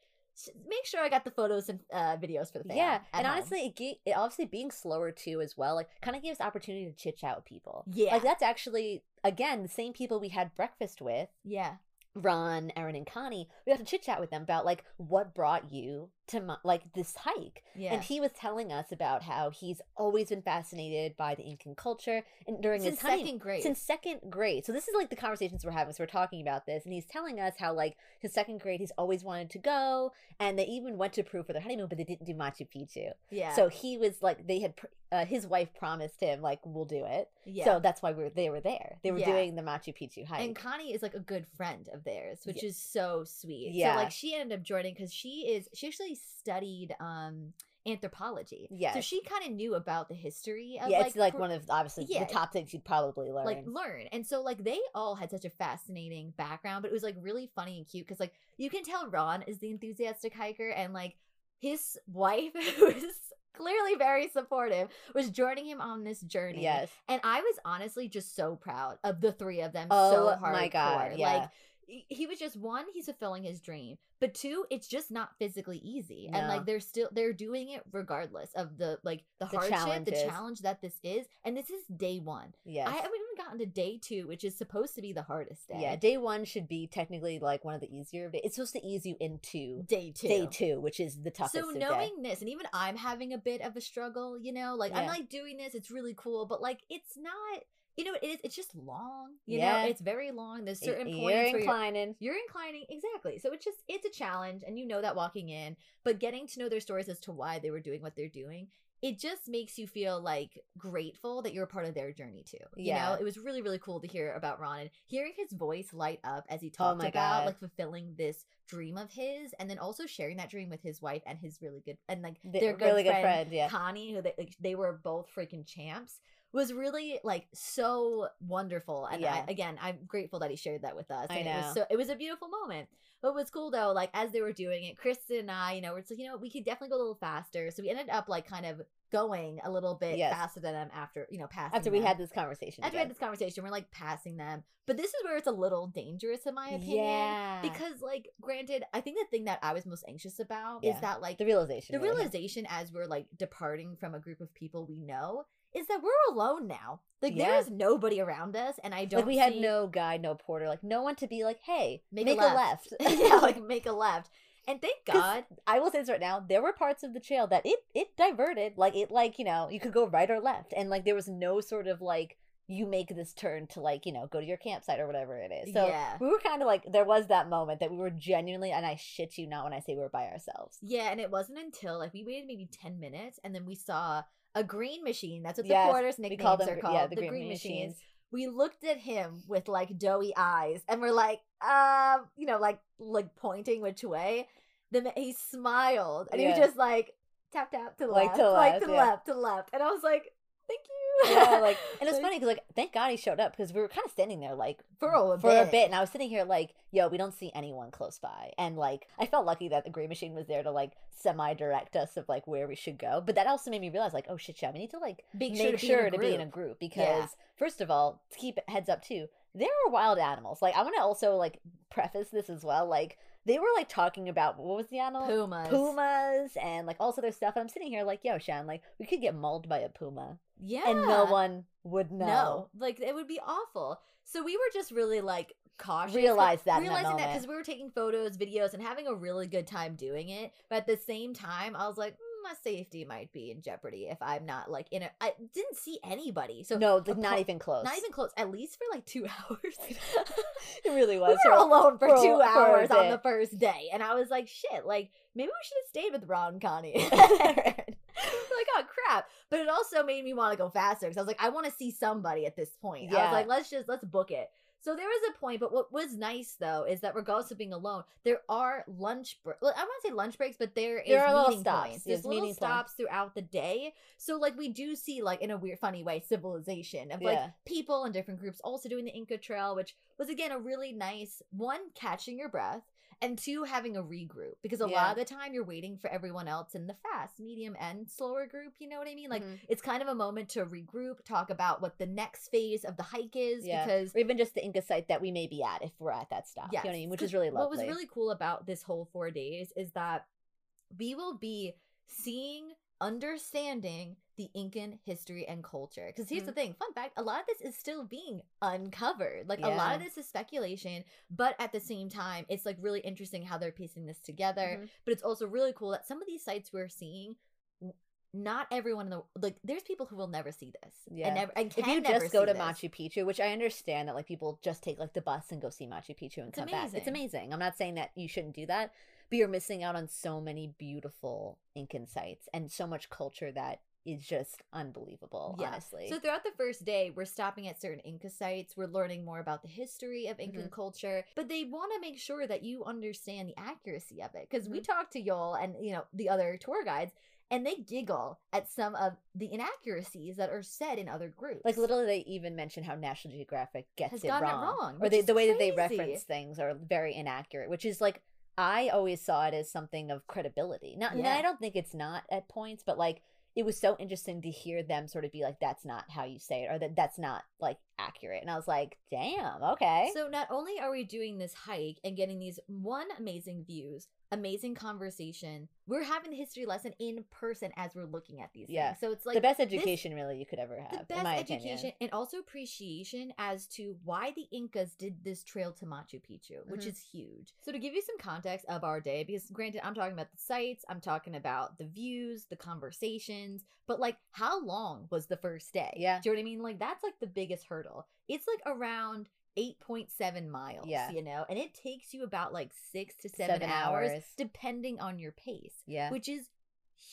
make sure I got the photos and uh, videos for the fam. yeah, and home. honestly, it, ga- it obviously being slower too as well, like kind of gives opportunity to chit chat with people. Yeah. like that's actually again the same people we had breakfast with. yeah. Ron, Aaron, and Connie, we got to chit chat with them about like what brought you to my, like this hike. Yeah. And he was telling us about how he's always been fascinated by the Incan culture and during Since his honey- second grade. Since second grade. So this is like the conversations we're having. So we're talking about this, and he's telling us how like his second grade, he's always wanted to go, and they even went to Peru for their honeymoon, but they didn't do Machu Picchu. yeah. So he was like, they had pr- uh, his wife promised him like, we'll do it. yeah. So that's why we were they were there. They were Yeah. doing the Machu Picchu hike. and Connie is like a good friend of theirs, which Yeah. is so sweet. Yeah. So like she ended up joining because she is she actually studied um anthropology. Yeah. So she kind of knew about the history of yeah, like it's like Peru- one of obviously Yeah. the top things you'd probably learn. like learn. And so like they all had such a fascinating background, but it was like really funny and cute because like you can tell Ron is the enthusiastic hiker and like his wife who is clearly very supportive was joining him on this journey. yes. And I was honestly just so proud of the three of them Oh so hard. my God, yeah. Like he- was just one, he's fulfilling his dream. But two, it's just not physically easy. And like they're still they're doing it regardless of the like the, The hardship, challenges. the challenge that this is. And this is day one. yeah I haven't even gotten to day two, which is supposed to be the hardest day. yeah, day one should be technically like one of the easier. It's supposed to ease you into Day two. day two, which is the toughest. So of day. knowing this, and even I'm having a bit of a struggle, you know, like I'm like doing this, it's really cool, but like it's not, you know, it is. It's just long, you Yeah. know, it's very long. There's certain you're points where you're, inclining. you're inclining exactly. So it's just it's a challenge, and you know that walking in, but getting to know their stories as to why they were doing what they're doing it just makes you feel like grateful that you're a part of their journey too. You Yeah. know, it was really, really cool to hear about Ron and hearing his voice light up as he oh talked Oh about God. like fulfilling this dream of his and then also sharing that dream with his wife and his really good and like The- their good really good friend, friend, yeah. Connie, who they like, they were both freaking champs. Was really like so wonderful, and Yeah. I, again, I'm grateful that he shared that with us. I and It was know. so it was a beautiful moment. But what's cool though, like as they were doing it, Kristen and I, you know, we're just like, you know, we could definitely go a little faster. So we ended up like kind of going a little bit Yes. faster than them after, you know, passing. After we them. had this conversation. after we had this conversation, we're like passing them. But this is where it's a little dangerous, in my opinion. Yeah. Because, like, granted, I think the thing that I was most anxious about Yeah. is that, like, the realization. the really realization as we're like departing from a group of people we know is that we're alone now. Like Yeah. there's nobody around us, and I don't. like we had no guide, no porter, like no one to be like, hey, Make make, a a left. left. yeah, like make a left. And thank God, I will say this right now. There were parts of the trail that it it diverted, like it like you know you could go right or left, and like there was no sort of like you make this turn to like you know go to your campsite or whatever it is. So Yeah. we were kind of like there was that moment that we were genuinely, and I shit you not when I say we were by ourselves. yeah. And it wasn't until like we waited maybe ten minutes, and then we saw a green machine. That's what the Yes, porters' we nicknames call them are called. yeah, the, the green, green machines. machines. We looked at him with like doughy eyes, and we're like, um, you know, like like pointing which way. Then he smiled, and he was just like tap tap to the Like left, to like left, to yeah. left, to left, and I was like, thank you. Yeah, like and it's So- funny because like thank God he showed up because we were kind of standing there like for a for bit. a bit, and I was sitting here like, yo, we don't see anyone close by, and like I felt lucky that the green machine was there to like semi direct us of like where we should go, but that also made me realize like, oh shit, yeah, we need to like Make make sure sure, to be in a to be in a group. group because Yeah. first of all, to keep heads up too, there are wild animals. Like I want to also like preface this as well, like. They were like talking about what was the animal? Pumas. Pumas and like all this other stuff. And I'm sitting here like, yo, Shan, like we could get mauled by a puma, Yeah. and no one would know. No, like it would be awful. So we were just really like cautious. Realize that in that realizing that because we were taking photos, videos, and having a really good time doing it. But at the same time, I was like, my safety might be in jeopardy if I'm not like in a. I didn't see anybody. So no, like, not even close. not even close. At least for like two hours. it really was. we was. were for- alone for, for two for hours on the first day, and I was like, shit, like maybe we should have stayed with Ron Connie. like, oh crap! But it also made me want to go faster because I was like, I want to see somebody at this point. I Yeah. was like, let's just let's book it. So there was a point, but what was nice though is that regardless of being alone, there are lunch. Bre- well, I want to say lunch breaks, but there is There are little meeting stops. points. There's There's little points. stops throughout the day. So like we do see like in a weird, funny way, civilization of like Yeah. people and different groups also doing the Inca Trail, which was again a really nice one, catching your breath, and two, having a regroup because a Yeah. lot of the time you're waiting for everyone else in the fast, medium, and slower group. You know what I mean? Like Mhm. it's kind of a moment to regroup, talk about what the next phase of the hike is Yeah. because or even just the Inca site that we may be at if we're at that stop. Yes, You know what I mean? Which is really lovely. What was really cool about this whole four days is that we will be seeing, understanding the Incan history and culture. Because here's the thing fun fact a lot of this is still being uncovered. Like a lot of this is speculation, but at the same time, it's like really interesting how they're piecing this together. Mhm. But it's also really cool that some of these sites we're seeing. Not everyone in the like. There's people who will never see this. Yeah. and never and if you just go to this. Machu Picchu, which I understand that like people just take like the bus and go see Machu Picchu and It's come back. It's amazing. amazing. I'm not saying that you shouldn't do that, but you're missing out on so many beautiful Incan sites and so much culture that is just unbelievable, Yeah. honestly. So throughout the first day, we're stopping at certain Inca sites. We're learning more about the history of Incan Mhm. culture, but they want to make sure that you understand the accuracy of it because we Mm-hmm. talked to Yoel and you know the other tour guides, and they giggle at some of the inaccuracies that are said in other groups. like literally they even mention how National Geographic gets Has it gotten it wrong. wrong, or they, the way that they reference things are very inaccurate, which is like I always saw it as something of credibility. Not, and Yeah. I don't think it's not at points, but like it was so interesting to hear them sort of be like, "That's not how you say it," or that that's not like accurate. And I was like, "Damn, okay." So not only are we doing this hike and getting these one amazing views, amazing conversation, we're having the history lesson in person as we're looking at these Yeah. things. So it's like the best this- education really you could ever have, the best my education opinion. and also appreciation as to why the Incas did this trail to Machu Picchu, which Mhm. is huge. So to give you some context of our day, because granted, I'm talking about the sites, I'm talking about the views, the conversations, but like how long was the first day? Yeah. Do you know what I mean? Like that's like the biggest hurdle. It's like around 8.7 miles, Yeah. you know, and it takes you about like six to seven, Seven hours, hours. depending on your pace Yeah. which is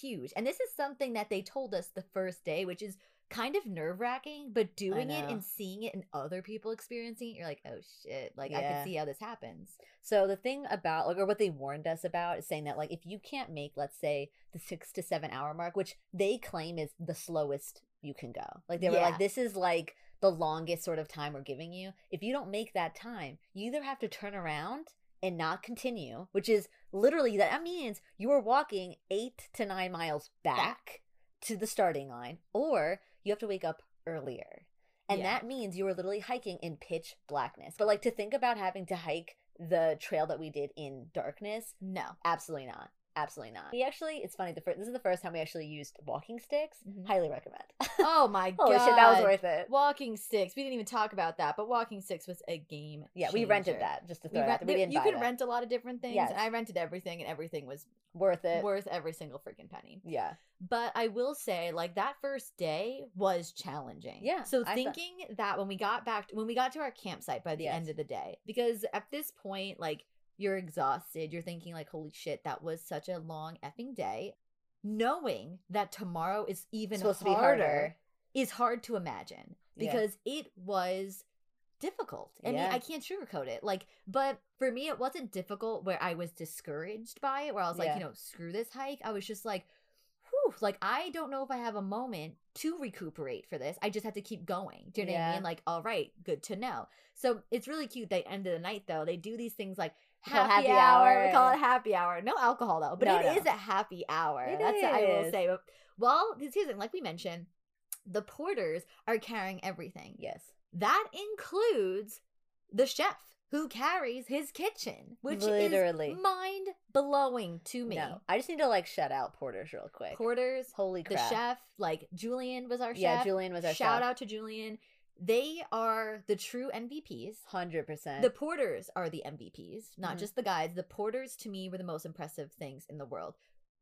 huge. And this is something that they told us the first day, which is kind of nerve wracking, but doing it and seeing it and other people experiencing it, you're like, oh shit, like I can see how this happens. So the thing about like or what they warned us about is saying that like if you can't make let's say the 6 to 7 hour mark which they claim is the slowest you can go. Like they were Yeah. like this is like the longest sort of time we're giving you. If you don't make that time, you either have to turn around and not continue, which is literally that means you are walking 8 to 9 miles back to the starting line or you have to wake up earlier. And Yeah. that means you are literally hiking in pitch blackness. But like to think about having to hike the trail that we did in darkness, No. absolutely not. Absolutely not. We actually, it's funny. The first, this is the first time we actually used walking sticks. Mhm. Highly recommend. Oh my god. Holy shit, that was worth it. Walking sticks. We didn't even talk about that, but walking sticks was a game. Yeah, we rented that just to We throw it out there. We didn't you that. rent a lot of different things, Yes. and I rented everything, and everything was worth it. worth every single freaking penny. yeah, But I will say, like that first day was challenging. Yeah, So thought- thinking that when we got back, when we got to our campsite by the Yes. end of the day, because at this point, like you're exhausted, you're thinking like, holy shit, that was such a long effing day. Knowing that tomorrow is even supposed to be harder, harder. is hard to imagine Yeah. because it was difficult. I mean, I can't sugarcoat it. Like, but for me, it wasn't difficult where I was discouraged by it, where I was like, Yeah. you know, screw this hike. I was just like, whew, like I don't know if I have a moment to recuperate for this. I just have to keep going. Do you know what I mean? Like, all right, good to know. So it's really cute. They end of the night though. They do these things like We call it happy, happy hour. We call it happy hour. No alcohol though, but No, it is no. a happy hour. It That's what I will say. Well, here's the like we mentioned, the porters are carrying everything. Yes. That includes the chef who carries his kitchen, which Literally. is mind blowing to me. No, I just need to like shout out Porters real quick. Porters, Holy crap! the chef, like Julian was our yeah, chef. Julian was our Shout out to Julian. They are the true MVPs. Hundred percent. The porters are the MVPs, not Mhm. just the guides. The porters to me were the most impressive things in the world.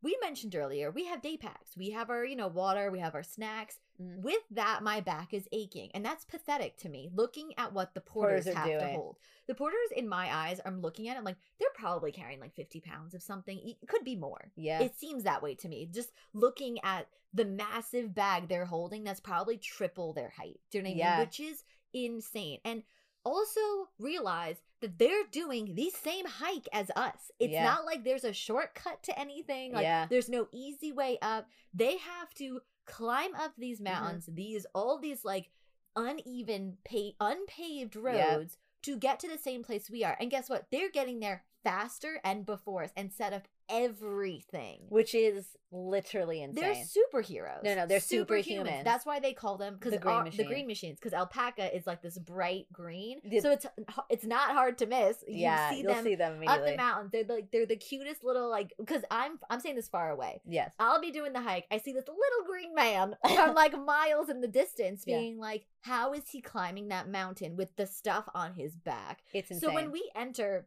We mentioned earlier, we have day packs. We have our, you know, water, we have our snacks. Mhm. With that, my back is aching. And that's pathetic to me, looking at what the porters, Porters have to hold. The porters, in my eyes, I'm looking at it, I'm like, they're probably carrying like 50 pounds of something. It could be more. Yeah. It seems that way to me. Just looking at the massive bag they're holding, that's probably triple their height. Do you know what I mean? Yeah. Which is insane. And also realize that they're doing the same hike as us. It's Yeah. not like there's a shortcut to anything. Like Yeah. there's no easy way up. They have to climb up these Mm-hmm. mountains, these all these like uneven pa- unpaved Yep. roads to get to the same place we are. And guess what? They're getting there faster and before us and set up everything. Which is literally insane. They're superheroes. No, no, they're Superhumans. superhumans. That's why they call them because The green the green machines. Because alpaca is like this bright green, The- so it's it's not hard to miss. You yeah, see you'll them see them up the mountains. They're like they're the cutest little like because I'm I'm saying this far away. Yes. I'll be doing the hike. I see this little green man from like miles in the distance, Yeah. being like, "How is he climbing that mountain with the stuff on his back?" It's insane. So when we enter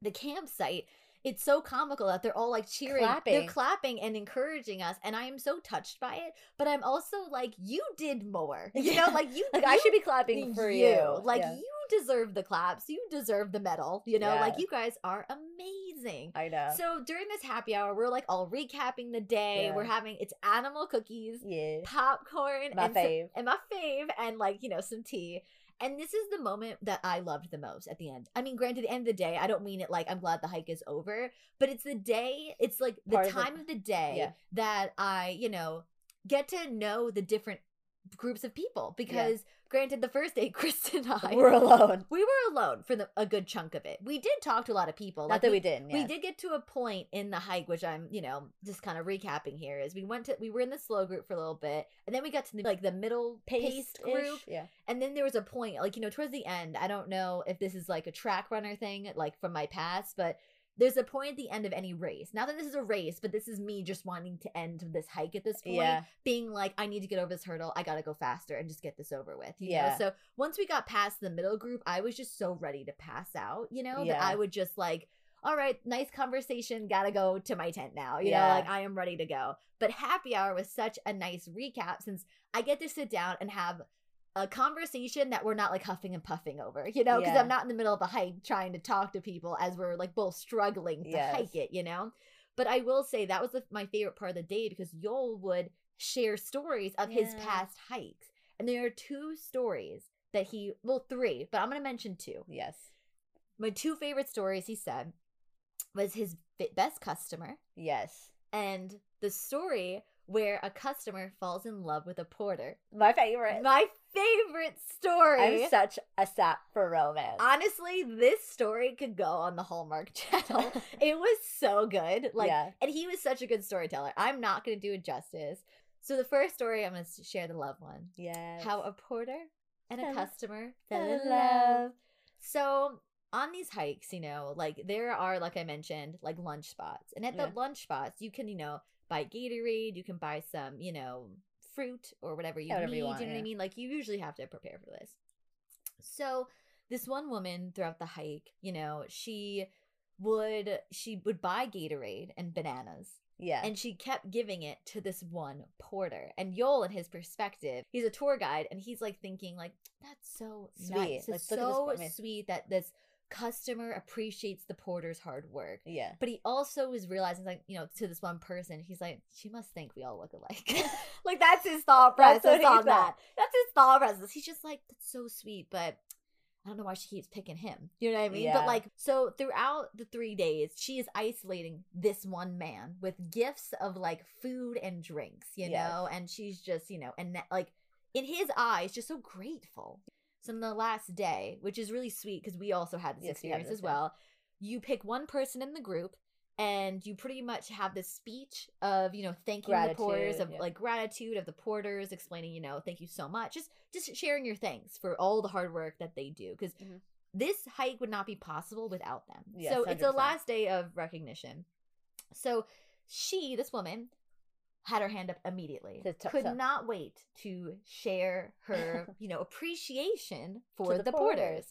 the campsite, it's so comical that they're all like cheering, they're Clapping. clapping and encouraging us, and I am so touched by it. But I'm also like, you did more, you know, like you, like I should be clapping for you. like Yeah. you deserve the claps, you deserve the medal, you know, Yeah. like you guys are amazing. I know. So during this happy hour, we're like all recapping the day. Yeah. We're having it's animal cookies, yeah. popcorn, My and some- fave. and my fave, and like you know some tea. And this is the moment that I loved the most at the end. I mean, granted, the end of the day, I don't mean it like I'm glad the hike is over, but it's the day. It's like the Part of the- time of the day Yeah. that I, you know, get to know the different groups of people because granted the first day kristen and i We're alone. we were alone for the, a good chunk of it we did talk to a lot of people Not that we didn't. we did get to a point in the hike, which I'm, you know, just kind of recapping here. Is we went to we were in the slow group for a little bit, and then we got to the, like the middle paced group, Yeah. and then there was a point, like you know, towards the end. I don't know if this is like a track runner thing, like from my past, but there's a point at the end of any race. Not that this is a race, but this is me just wanting to end this hike at this point, Yeah. being like, I need to get over this hurdle. I gotta go faster and just get this over with. Yeah. Know? So once we got past the middle group, I was just so ready to pass out. You know, that I would just like all right, nice conversation. Gotta go to my tent now. You Yeah. know, like I am ready to go. But happy hour was such a nice recap since I get to sit down and have a conversation that we're not like huffing and puffing over, you know, because Yeah. I'm not in the middle of a hike trying to talk to people as we're like both struggling to Yes. hike it, you know. But I will say that was the, my favorite part of the day because Yol would share stories of his past hikes. And there are two stories that he, well, three, but I'm going to mention two. Yes. My two favorite stories he said was his best customer Yes. and the story where a customer falls in love with a porter. My favorite. My favorite story. I'm such a sap for romance. Honestly, this story could go on the Hallmark Channel. it was so good. Like, yeah. and he was such a good storyteller. I'm not going to do it justice. So the first story, I'm going to share the love one. Yes. How a porter and a customer fell in love. So on these hikes, you know, like there are, like I mentioned, like lunch spots, and at Yeah. the lunch spots, you can, you know, buy Gatorade, you can buy some, you know, fruit or whatever you Yeah, whatever need. you You, want, know what. I mean? Like you usually have to prepare for this. So this one woman throughout the hike, you know, she would she would buy Gatorade and bananas Yeah. and she kept giving it to this one porter. And Yol, in his perspective, he's a tour guide, and he's like thinking, like, that's so Sweet. nice. Like, It's look at this so por- I mean- sweet that this customer appreciates the porter's hard work. yeah. But he also is realizing, like, you know, to this one person, he's like, she must think we all look alike. like, that's his thought process what on that. That's his thought process. He's just like, that's so sweet, but I don't know why she keeps picking him. You know what I mean? Yeah. But like, so throughout the three days, she is isolating this one man with gifts of like food and drinks, you Yes. know? And she's just, you know, and like in his eyes, just so grateful. So on the last day, which is really sweet because we also had this Yes, we experience this, as well, you pick one person in the group and you pretty much have this speech of you know thanking the porters of yeah. like gratitude of the porters explaining you know thank you so much just just sharing your thanks for all the hard work that they do because Mhm. this hike would not be possible without them Yes, so it's a last day of recognition so she this woman had her hand up immediately could not wait to share her you know appreciation for the the, porters. porters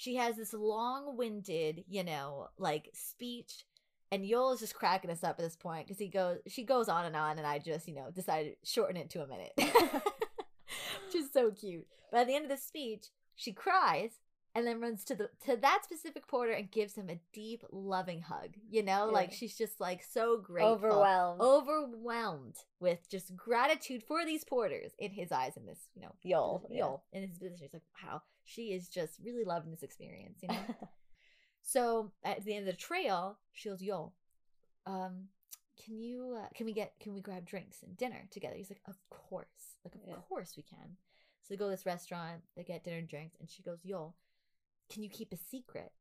she has this long-winded, you know, like speech, and Yol is just cracking us up at this point because he goes, she goes on and on, and I just, you know, decided to shorten it to a minute, which is so cute. But at the end of the speech, she cries and then runs to the to that specific porter and gives him a deep, loving hug. You know, like she's just like so grateful, Overwhelmed. overwhelmed with just gratitude for these porters in his eyes in this, you know, Yol. Yol yeah. in his position. He's like, wow, she is just really loving this experience, you know. so at the end of the trail, she goes, Yol, um, can you uh, can we get can we grab drinks and dinner together? He's like, of course, like of Yeah. course we can. So they go to this restaurant, they get dinner and drinks, and she goes, Yol, can you keep a secret?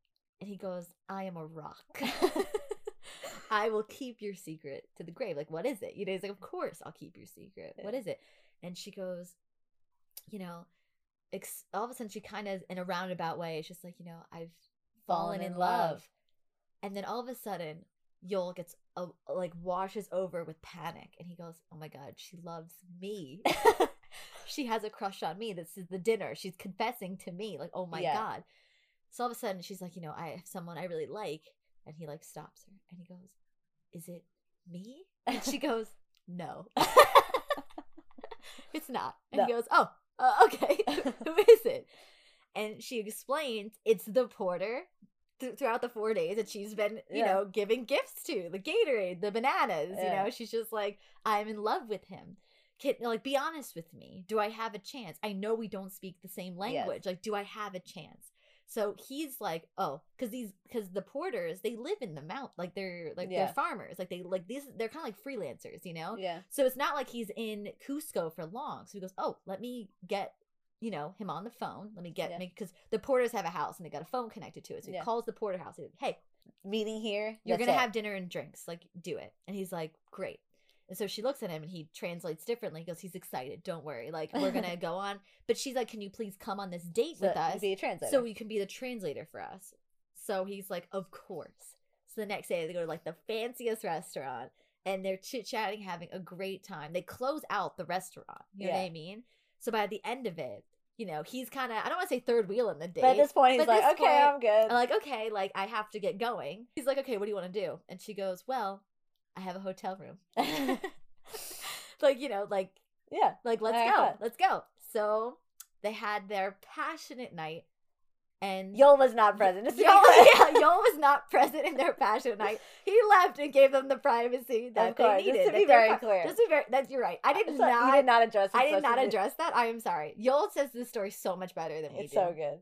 And he goes, I am a rock. I will keep your secret to the grave. Like, what is it? You know, he's like, Of course I'll keep your secret. What is it? And she goes, You know, ex- all of a sudden she kind of, in a roundabout way, is just like, You know, I've fallen, in love. And then all of a sudden, Yol gets, uh, like, washes over with panic. And he goes, Oh my God, she loves me. she has a crush on me. This is the dinner. She's confessing to me. Like, oh my Yeah. God. So all of a sudden she's like, you know, I have someone I really like. And he like stops her and he goes, Is it me? And she goes, No. it's not. And he goes, Oh, uh, okay. Who is it? And she explains it's the porter th- throughout the four days that she's been, you Yeah. know, giving gifts to the Gatorade, the bananas. You know, she's just like, I'm in love with him. Can, like, be honest with me. Do I have a chance? I know we don't speak the same language. Like, do I have a chance? So he's like, oh, because these, because the porters, they live in the mount, like they're like Yeah. they're farmers, like they like these, they're kind of like freelancers, you know. yeah. So it's not like he's in Cusco for long. So he goes, oh, let me get, you know, him on the phone. Let me get Yeah. me because the porters have a house and they got a phone connected to it. So he Yeah. calls the porter house. He's like, hey, Meeting here. you're gonna it. have dinner and drinks. Like, do it. And he's like, great. And so she looks at him and he translates differently. He goes, he's excited. Don't worry. Like, we're gonna go on. But she's like, can you please come on this date So with us? Be a translator. so you can be the translator for us. So he's like, of course. So the next day they go to like the fanciest restaurant and they're chit chatting, having a great time. They close out the restaurant. You know what I mean? So by the end of it, you know, he's kind of, I don't want to say third wheel in the date. but at this point, he's like, okay, point, I'm good. I'm like, okay, like I have to get going. He's like, okay, what do you want to do? And she goes, well, I have a hotel room. like, you know, like yeah. like, let's Alright, go. Let's go. So they had their passionate night and Yol was not present. Just Yol, yeah, Yol was not present in their fashion night. He left and gave them the privacy that course, they just needed. to be very clear. Just to be very, that's you're right. I did So not. you did not address. I did not address that. I am sorry. Yol says this story so much better than we It's do. so good.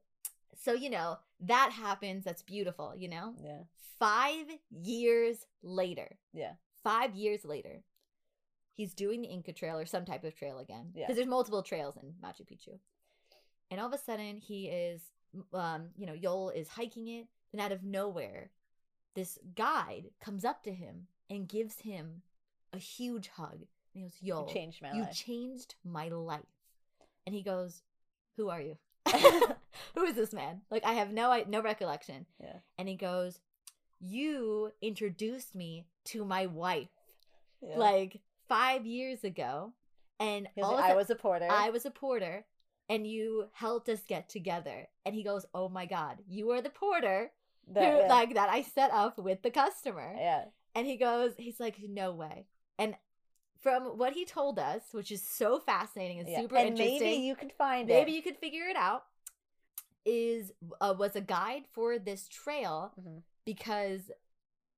So you know that happens. That's beautiful. You know, Yeah. five years later. Yeah. Five years later, he's doing the Inca Trail or some type of trail again. Yeah. Because there's multiple trails in Machu Picchu. And all of a sudden, he is, um, you know, Yol is hiking it. And out of nowhere, this guide comes up to him and gives him a huge hug. And he goes, You Yol, changed my you life. changed my life. And he goes, Who are you? Who is this man? Like I have no I- no recollection. Yeah. And he goes, "You introduced me to my wife Yeah. like 5 years ago." And all like, I was a porter. I was a porter and you helped us get together. And he goes, "Oh my god, you are the porter The- who yeah. like that I set up with the customer." yeah. And he goes, he's like, no way. And from what he told us, which is so fascinating and yeah. super and interesting, maybe you could find maybe it. you could figure it out. Is uh, was a guide for this trail Mhm. because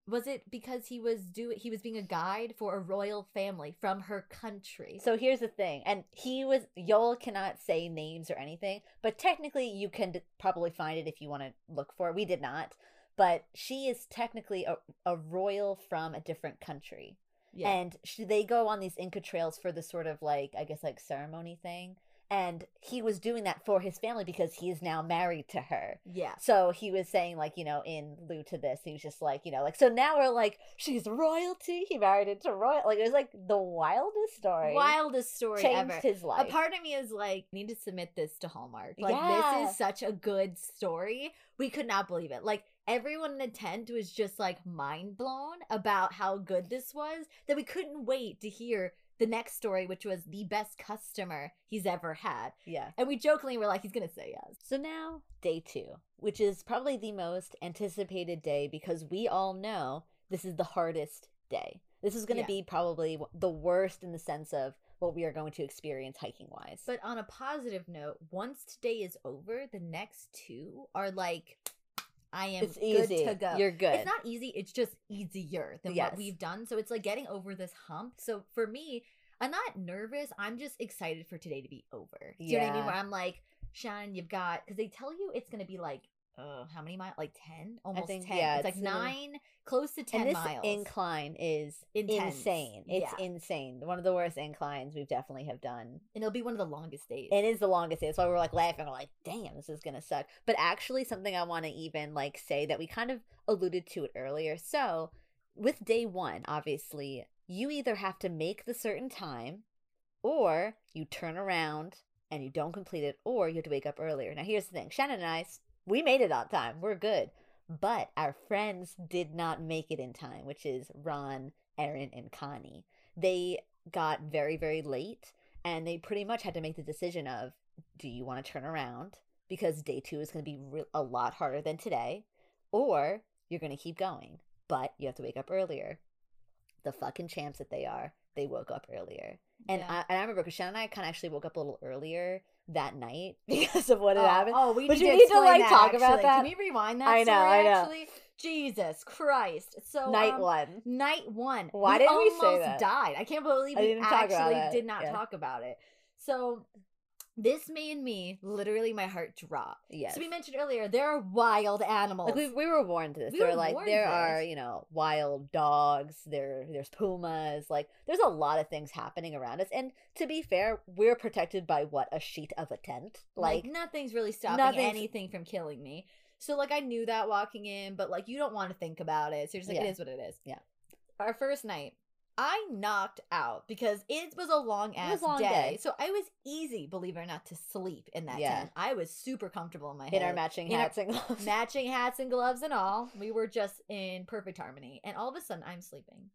was it because he was do he was being a guide for a royal family from her country. So here's the thing, and he was Yol cannot say names or anything, but technically you can d- probably find it if you want to look for it. We did not, but she is technically a, a royal from a different country, yeah, and she, they go on these Inca trails for the sort of like I guess like ceremony thing, and he was doing that for his family because he is now married to her. yeah. So he was saying, like, you know, in lieu to this, he was just like, you know, like, so now we're like, she's royalty. He married into royal. Like, it was like the wildest story. Wildest story Changed ever. his life. A part of me is like, need to submit this to Hallmark. Like, Yeah. this is such a good story. We could not believe it. Like, everyone in the tent was just like mind blown about how good this was that we couldn't wait to hear the next story, which was the best customer he's ever had. yeah. And we jokingly were like, he's going to say yes. So now, day two, which is probably the most anticipated day because we all know this is the hardest day. This is going to Yeah. be probably the worst in the sense of what we are going to experience hiking wise. But on a positive note, once today is over, the next two are like, I am it's good easy. to go. You're good. It's not easy, it's just easier than Yes. what we've done. So it's like getting over this hump. So for me, I'm not nervous. I'm just excited for today to be over. Do you know what I mean? Yeah. Where I'm like, Shannon, you've got because they tell you it's gonna be like uh how many miles? Like ten? Almost think, ten. yeah, it's like it's the- nine, close to ten and this miles. incline is Intense. insane. It's Yeah. insane. One of the worst inclines we've definitely have done. and it'll be one of the longest days. It is the longest day. That's why we're like laughing. We're like, damn, this is gonna suck. But actually, something I want to even like say that we kind of alluded to it earlier. So with day one, obviously, you either have to make the certain time, or you turn around and you don't complete it, or you have to wake up earlier. Now, here's the thing: Shannon and I, we made it on time. We're good. But our friends did not make it in time, which is Ron, Erin, and Connie. They got very, very late and they pretty much had to make the decision of do you want to turn around because day two is going to be re- a lot harder than today or you're going to keep going but you have to wake up earlier the fucking champs that they are they woke up earlier and, Yeah. I, and I remember because Shannon and I kind of actually woke up a little earlier that night because of what had oh, happened oh, we But need you to need to, like, that, talk about actually. that. Can we rewind that? I know, story, I know. Actually, Jesus Christ! So night um, one Night one. Why didn't we almost say that? died. I can't believe I we about actually did not Yeah. talk about it. So this made me literally my heart drop. yes So we mentioned earlier there are wild animals. Like we, we were warned to this. We there were are like warned there to are you know wild dogs. There there's pumas. Like there's a lot of things happening around us. And to be fair, we're protected by what a sheet of a tent. like, Like, nothing's really stopping nothing's- anything from killing me. So like I knew that walking in, but like you don't want to think about it. So you're just like Yeah. it is what it is. Yeah. Our first night, I knocked out because it was a long ass long day. day. So I was easy, believe it or not, to sleep in that Yeah. tent. I was super comfortable in my in head. our matching in our- hats and gloves. matching hats and gloves and all. We were just in perfect harmony. And all of a sudden, I'm sleeping.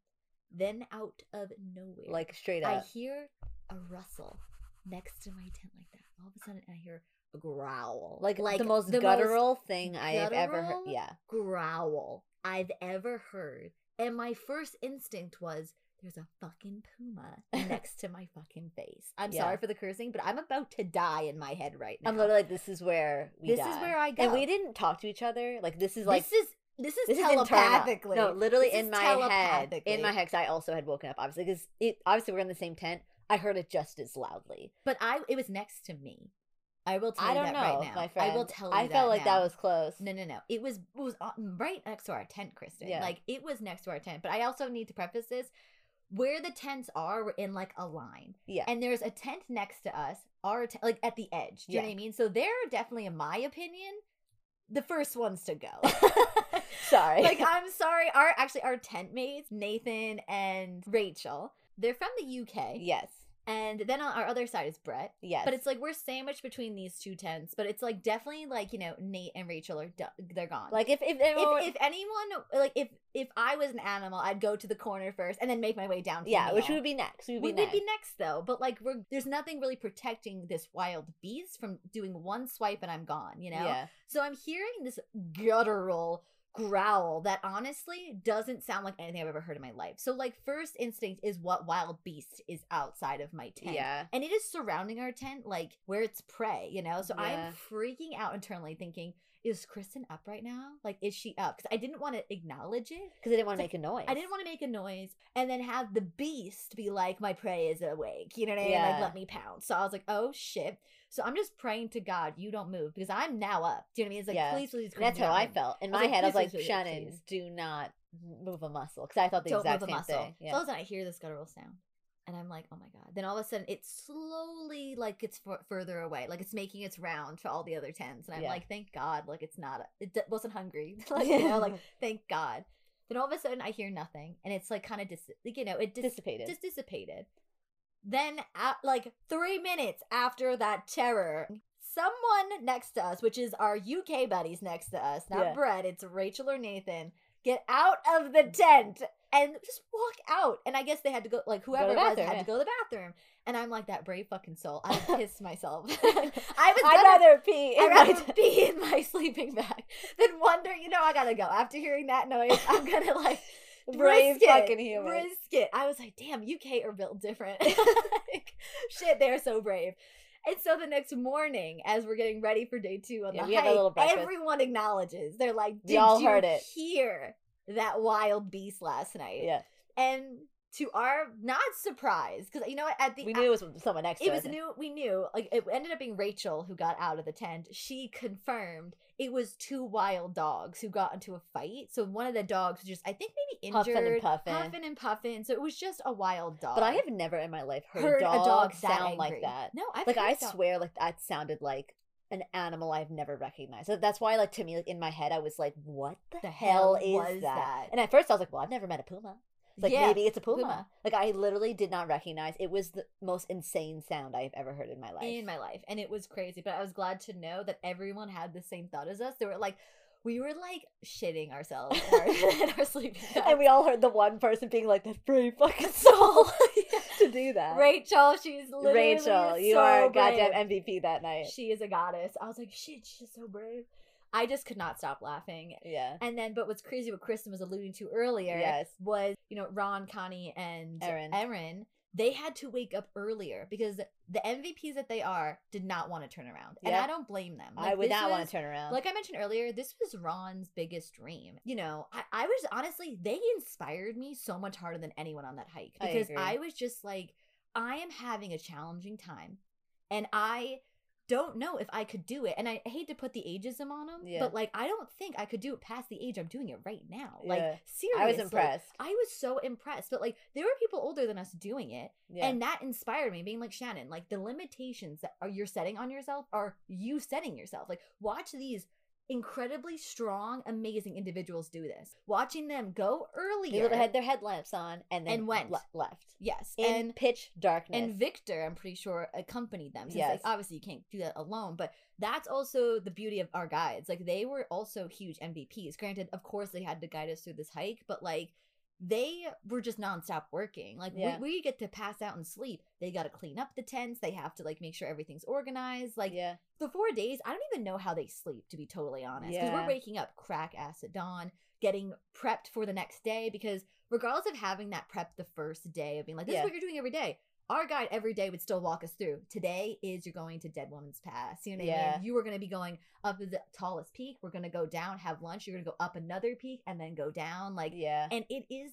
Then, out of nowhere, like straight up. I hear a rustle next to my tent like that. All of a sudden, I hear a growl, Like, like the most guttural thing I have ever heard. Yeah. growl I've ever heard. And my first instinct was, there's a fucking puma next to my fucking face. I'm Yeah. sorry for the cursing, but I'm about to die in my head right now. I'm literally like, this is where we This is where I go. And we didn't talk to each other. Like this is like this is this is this is telepathically. No, literally This in my head. In my head, I also had woken up obviously because it obviously we're in the same tent. I heard it just as loudly. But I it was next to me. I will tell I you don't that know, right now. my friend. I will tell you I felt like now. that was close. No, no, no. It was it was uh, right next to our tent, Kristen. Yeah. Like it was next to our tent. But I also need to preface this: where the tents are, we're in like a line, Yeah. and there's a tent next to us. Our t- like at the edge. Do you know what I mean? So they're definitely, in my opinion, the first ones to go. Sorry. like I'm sorry. Our actually our tent mates, Nathan and Rachel. They're from the UK, yes. And then on our other side is Brett. Yes. But it's like we're sandwiched between these two tents. But it's like definitely like you know Nate and Rachel are do- they're gone. like if if, everyone- if, if anyone like if if I was an animal, I'd go to the corner first and then make my way down. To yeah, the which would be next. We would we be would next. be next though. But like we're there's nothing really protecting this wild beast from doing one swipe and I'm gone. You know. Yeah. So I'm hearing this guttural growl that honestly doesn't sound like anything I've ever heard in my life. So like first instinct is what wild beast is outside of my tent. Yeah. And it is surrounding our tent like where it's prey, you know? So Yeah. I'm freaking out internally thinking, is Kristen up right now? Like is she up? Cuz I didn't want to acknowledge it. Because I didn't want to make a noise. I didn't want to make a noise and then have the beast be like, my prey is awake. You know what I mean? Yeah. Like, let me pounce. So I was like, oh shit. So I'm just praying to God, you don't move because I'm now up. Do you know what I mean? It's like, Yeah. please, please, that's how I felt. In my like, head, I was like, Shannon, do not move a muscle. Because I thought the Don't exact move a muscle. thing. So all of a sudden I hear this guttural sound. And I'm like, oh my God. Then all of a sudden it slowly like gets f- further away. Like it's making its round to all the other tents. And I'm Yeah. like, thank God. Like it's not, a, it d- wasn't hungry. like, you know, like thank God. Then all of a sudden I hear nothing. And it's like kind of, dis- like, you know, it dis- dissipated. just dissipated. Then, at, like three minutes after that terror, someone next to us, which is our UK buddies next to us, not Yeah. Brett, it's Rachel or Nathan, get out of the tent and just walk out. And I guess they had to go, like whoever the it was bathroom, had yeah. to go to the bathroom. And I'm like that brave fucking soul. I pissed myself. I was I'd rather pee. I'd rather be in my sleeping bag than wonder, you know, I gotta go. After hearing that noise, I'm gonna like brave risk it, fucking human. Risk it. I was like, damn, UK are built different. like, shit, they're so brave. And so the next morning, as we're getting ready for day two on Yeah, the we have a hike, everyone acknowledges. They're like, "Did you heard it." hear that wild beast last night?" Yeah. And to our not surprise, because you know what? At the We knew it was someone next it was new. We knew. Like it ended up being Rachel who got out of the tent. She confirmed it was two wild dogs who got into a fight. So one of the dogs was just, I think, maybe injured. Puffin' and puffin'. puffin' and puffin'. So it was just a wild dog. But I have never in my life heard, heard a dog, that sound like that. No, I've like heard I dog- swear, like that sounded like an animal I've never recognized. So that's why, like to me, like in my head, I was like, "What the, The hell, hell is that? that? And at first, I was like, "Well, I've never met a puma." It's like Yeah, maybe it's a puma. puma. Like I literally did not recognize. It was the most insane sound I've ever heard in my life. in my life, and it was crazy. But I was glad to know that everyone had the same thought as us. They were like, we were like shitting ourselves in our, in our bags. and we all heard the one person being like, "That brave fucking soul to do that." Rachel, she's literally Rachel, you are a goddamn MVP that night. She is a goddess. I was like, shit, she's so brave. I just could not stop laughing. Yeah. And then, but what's crazy, what Kristen was alluding to earlier, Yes. was you know Ron, Connie, and Erin. Erin. They had to wake up earlier because the MVPs that they are did not want to turn around, and I don't blame them. I would not want to turn around. Like I mentioned earlier, this was Ron's biggest dream. You know, I, I was honestly, they inspired me so much harder than anyone on that hike because agree. I, was just like, I am having a challenging time and I don't know if I could do it. And I hate to put the ageism on them, Yeah. but like, I don't think I could do it past the age I'm doing it right now. Yeah. Like, seriously. I was impressed. I was so impressed. But like, there were people older than us doing it. Yeah. And that inspired me, being like Shannon, like the limitations that are you're setting on yourself are you setting yourself. Like watch these incredibly strong, amazing individuals do this. Watching them go they earlier. literally had their headlamps on and then And went. le- left yes, in and pitch darkness. and Victor, I'm pretty sure accompanied them. Since Yes. like obviously you can't do that alone, but that's also the beauty of our guides. Like they were also huge MVPs. Granted, of course they had to guide us through this hike, but like they were just nonstop working. Like Yeah. we, we get to pass out and sleep. They got to clean up the tents. They have to like make sure everything's organized. Like yeah, the four days, I don't even know how they sleep, to be totally honest. Because Yeah. we're waking up crack ass at dawn, getting prepped for the next day. Because regardless of having that prep the first day of being like, this is what you're doing every day, our guide every day would still walk us through. Today is you're going to Dead Woman's Pass. You know what I Yeah. mean? You are going to be going up the tallest peak. We're going to go down, have lunch. You're going to go up another peak and then go down. Like, yeah, and it is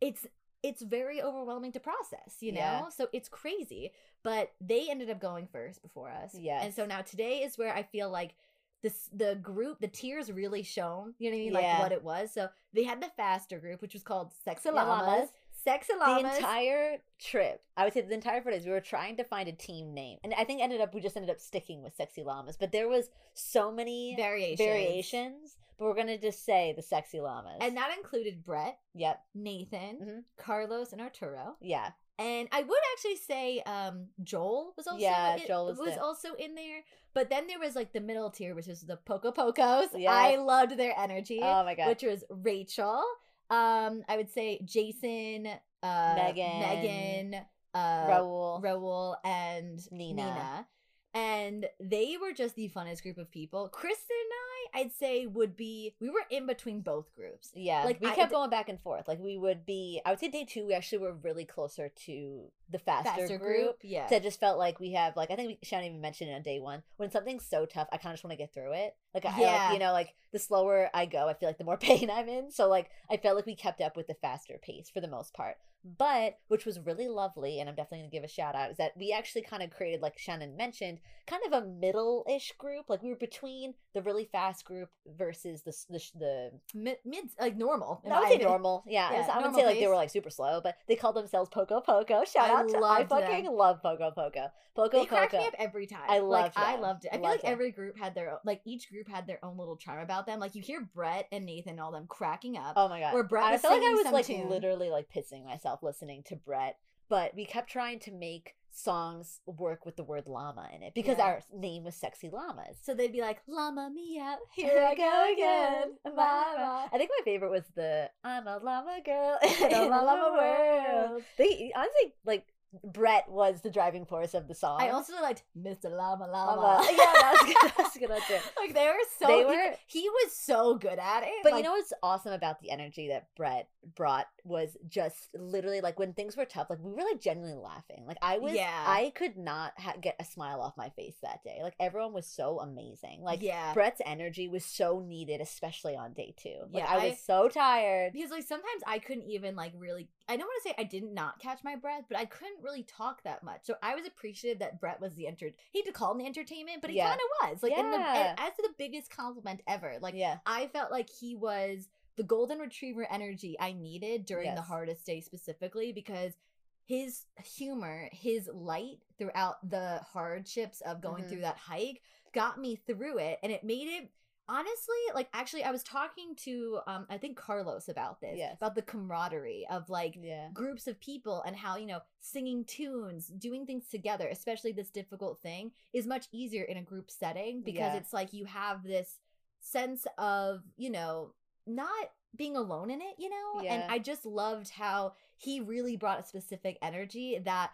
it's it's very overwhelming to process you know Yeah. so it's crazy but they ended up going first before us Yeah. and so now today is where i feel like this the group the tiers really shown you know what i mean Yeah. like what it was so they had the faster group which was called Yeah, llamas llamas. sexy the llamas entire trip, I would say the entire days, we were trying to find a team name, and I think ended up we just ended up sticking with sexy llamas. But there was so many variations variations, but we're gonna just say the sexy llamas. and that included brett yep, nathan Mhm. carlos and arturo yeah, And I would actually say um Joel was also Yeah, in- Joel was there. also in there. But then there was like the middle tier, which was the Poco Pocos. Yes. I loved their energy, oh my god, which was Rachel. Um, I would say Jason, uh, Megan. Megan, uh, Raul, Raul, and Nina. Nina. And they were just the funnest group of people. Kristen and I, I'd say, would be we were in between both groups. Yeah, Like, we I- kept going back and forth. Like we would be. I would say day two, we actually were really closer to the faster, Faster group. group, yeah. So it just felt like we have like I think we, Shannon even mentioned it on day one when something's so tough, I kind of just want to get through it. Like I, I Yeah. like, you know, like the slower I go, I feel like the more pain I'm in. So like I felt like we kept up with the faster pace for the most part. But which was really lovely, and I'm definitely gonna give a shout out, is that we actually kind of created, like Shannon mentioned, kind of a middle-ish group. Like we were between the really fast group versus the the, the mid, mid like normal. I would say normal. Yeah, Yeah, it's- I wouldn't say like they were like super slow, but they called themselves Poco Poco. Shout I out to I loved them. fucking love Poco Poco. Poco They cracked Poco. me up every time. I like loved I loved it. I feel like them. every group had their own, like each group had their own little charm about them. Like you hear Brett and Nathan and all them cracking up. Oh my god. Where Brett I was felt like I was like tune. literally like pissing myself listening to Brett. But we kept trying to make songs work with the word llama in it because Yeah. our name was Sexy Llamas. So they'd be like, "Llama Mia, here I go again, mama." I think my favorite was the I'm a llama girl in a llama world. They honestly like Brett was the driving force of the song. I also liked Mr. Llama Llama. Llama. yeah, that's good. That's good too. like they were so. They he- were- He, was so good at it. But like, you know what's awesome about the energy that Brett brought was just literally like when things were tough, like we were like genuinely laughing. Like I was, Yeah. I could not ha- get a smile off my face that day. Like everyone was so amazing. Like yeah. Brett's energy was so needed, especially on day two. Like Yeah, I was I- so tired. because like sometimes I couldn't even like really I don't want to say I did not catch my breath, but I couldn't really talk that much. So I was appreciative that Brett was the enter he had to call him the entertainment, but he Yeah. kind of was. Like in the and as the biggest compliment ever. Like yeah, I felt like he was the golden retriever energy I needed during the hardest day specifically because his humor, his light throughout the hardships of going Mhm. through that hike got me through it and it made it honestly like actually I was talking to um I think Carlos about this Yes. about the camaraderie of like yeah, groups of people and how you know singing tunes doing things together especially this difficult thing is much easier in a group setting because Yeah. it's like you have this sense of you know not being alone in it you know Yeah. and i just loved how he really brought a specific energy that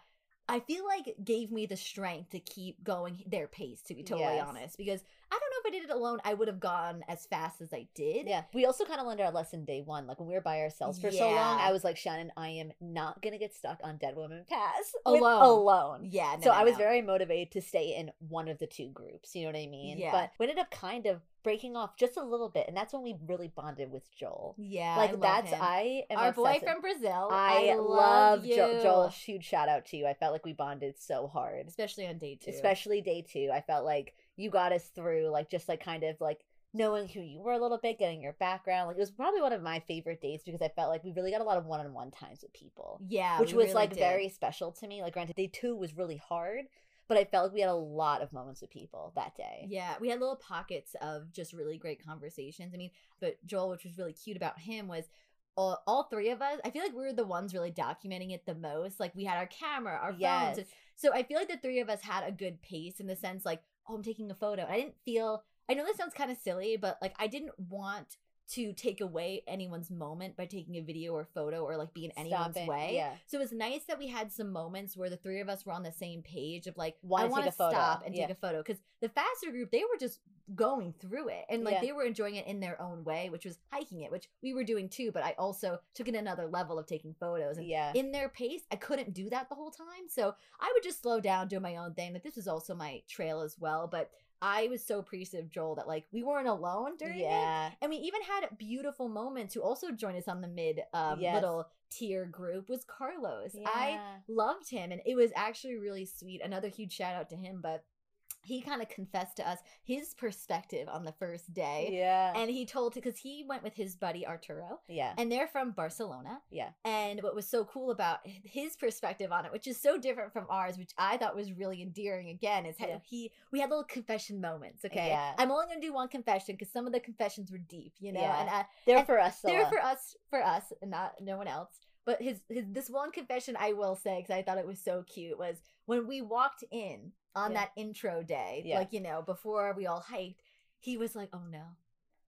i feel like gave me the strength to keep going their pace to be totally Yes. honest because i don't know if i did it alone i would have gone as fast as i did yeah. We also kind of learned our lesson day one. Like when we were by ourselves for so long, I was like, Shannon, I am not gonna get stuck on Dead Woman Pass Alone. alone. yeah no, so no, I was no. very motivated to stay in one of the two groups. You know what I mean? Yeah. But we ended up kind of breaking off just a little bit, and that's when we really bonded with Joel. yeah I like love that's him. I am our boy from Brazil. I, love, love jo- Joel. Huge shout out to you. I felt like we bonded so hard, especially on day two. especially day two. I felt like you got us through, like just like kind of like knowing who you were a little bit, getting your background. Like it was probably one of my favorite dates because I felt like we really got a lot of one on one times with people yeah, which was really like did. very special to me. Like, granted, day two was really hard, but I felt like we had a lot of moments with people that day. Yeah, we had little pockets of just really great conversations. I mean, but Joel, which was really cute about him, was all, all three of us. I feel like we were the ones really documenting it the most. Like we had our camera, our Yes. phones. So I feel like the three of us had a good pace in the sense, like, oh, I'm taking a photo. I didn't feel. I know this sounds kind of silly, but like I didn't want to take away anyone's moment by taking a video or photo or like be in anyone's way. yeah. So it was nice that we had some moments where the three of us were on the same page of like, Wanna I want to stop and yeah. take a photo. Because the faster group, they were just going through it and like Yeah. they were enjoying it in their own way, which was hiking it, which we were doing too. But I also took it another level of taking photos. And yeah. in their pace, I couldn't do that the whole time. So I would just slow down, do my own thing. Like this was also my trail as well. But I was so appreciative, Joel, that like we weren't alone during it. yeah. And we even had beautiful moments who also joined us on the mid um, Yes. little tier group was Carlos. I loved him and it was actually really sweet. Another huge shout out to him, but he kind of confessed to us his perspective on the first day. Yeah. And he told because he went with his buddy Arturo yeah. and they're from Barcelona. Yeah. And what was so cool about his perspective on it, which is so different from ours, which I thought was really endearing again, is how Yeah. he we had little confession moments. Okay. Yeah. I'm only gonna do one confession because some of the confessions were deep, you know, Yeah. and uh, They're and for us. they're for us, for us, and not no one else. But his his this one confession I will say because I thought it was so cute was when we walked in on Yeah. that intro day, Yeah. like you know before we all hiked, he was like, "Oh no,"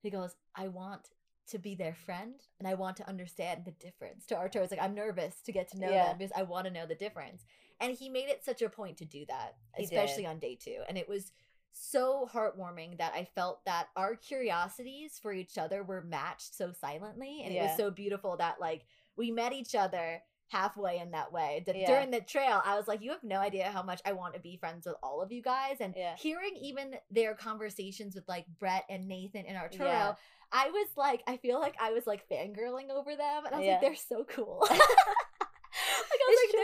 he goes, "I want." To be their friend, and I want to understand the difference. To Arturo, it's like I'm nervous to get to know Yeah. them because I want to know the difference. And he made it such a point to do that, He especially did. on day two. And it was so heartwarming that I felt that our curiosities for each other were matched so silently. And it was so beautiful that like we met each other halfway in that way. Yeah. during the trail, I was like, you have no idea how much I want to be friends with all of you guys. And Yeah. hearing even their conversations with like Brett and Nathan and Arturo, Yeah. I was like, I feel like I was like fangirling over them. And I was like, they're so cool.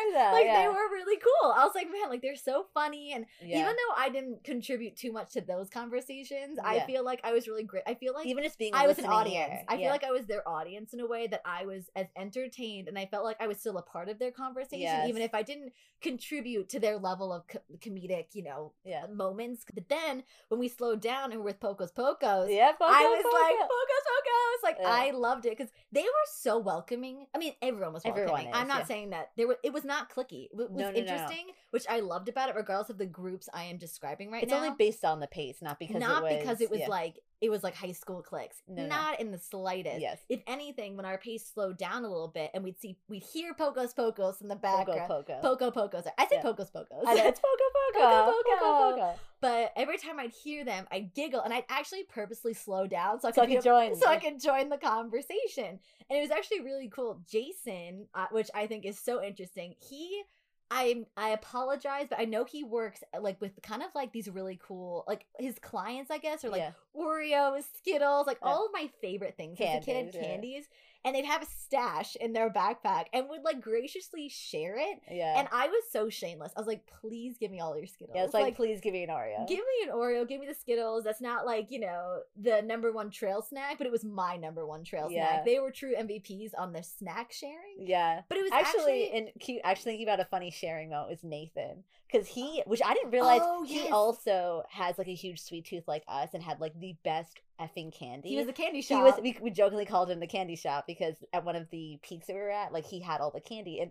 was It's like, they're- though. like yeah. they were really cool. I was like, man, like they're so funny and Yeah. even though I didn't contribute too much to those conversations, I feel like I was really great. I feel like even just being. I was an audience. I feel like I was their audience in a way that I was as entertained and I felt like I was still a part of their conversation, even if I didn't contribute to their level of co- comedic, you know, Yeah. moments. But then when we slowed down and we were with Pocos Pocos, Yeah. I was Poco. like, Pocos Pocos. Like, Yeah. I loved it because they were so welcoming. I mean, everyone was welcoming. Everyone I'm not yeah. saying that there were, it was not clicky. It was No, no, no, no. interesting, which I loved about it, regardless of the groups I am describing right it's now. It's only based on the pace, not because not it was, because it was yeah. like it was like high school cliques. No, no. not in the slightest. yes. If anything, when our pace slowed down a little bit and we'd see we'd hear Pocos Pocos in the Poco background. Poco. Poco Pocos. I say Yeah. Pocos Pocos. I know, it's Poco Poco. Poco, Poco Poco. Poco. but every time I'd hear them, I'd giggle and I'd actually purposely slow down so I So could, I could join. so I could join the conversation. And it was actually really cool. Jason, uh, which I think is so interesting, he I I apologize, but I know he works uh, like with kind of like these really cool like his clients, I guess, or like yeah. Oreos, Skittles, like Yeah. all of my favorite things as a kid, Candies, yeah. candies, and they'd have a stash in their backpack and would like graciously share it. Yeah. And I was so shameless. I was like, please give me all your Skittles. yeah, it's like, please give me an Oreo. Give me an Oreo, give me the Skittles. That's not like, you know, the number one trail snack, but it was my number one trail Yeah. snack. They were true MVPs on the snack sharing. yeah. But it was Actually, actually, and cute. Actually, thinking about a funny sharing moment was Nathan because he, which I didn't realize, Oh, he also has like a huge sweet tooth like us and had like the best effing candy. he was the candy shop. He was. We, we jokingly called him the candy shop because at one of the peaks that we were at, like he had all the candy and.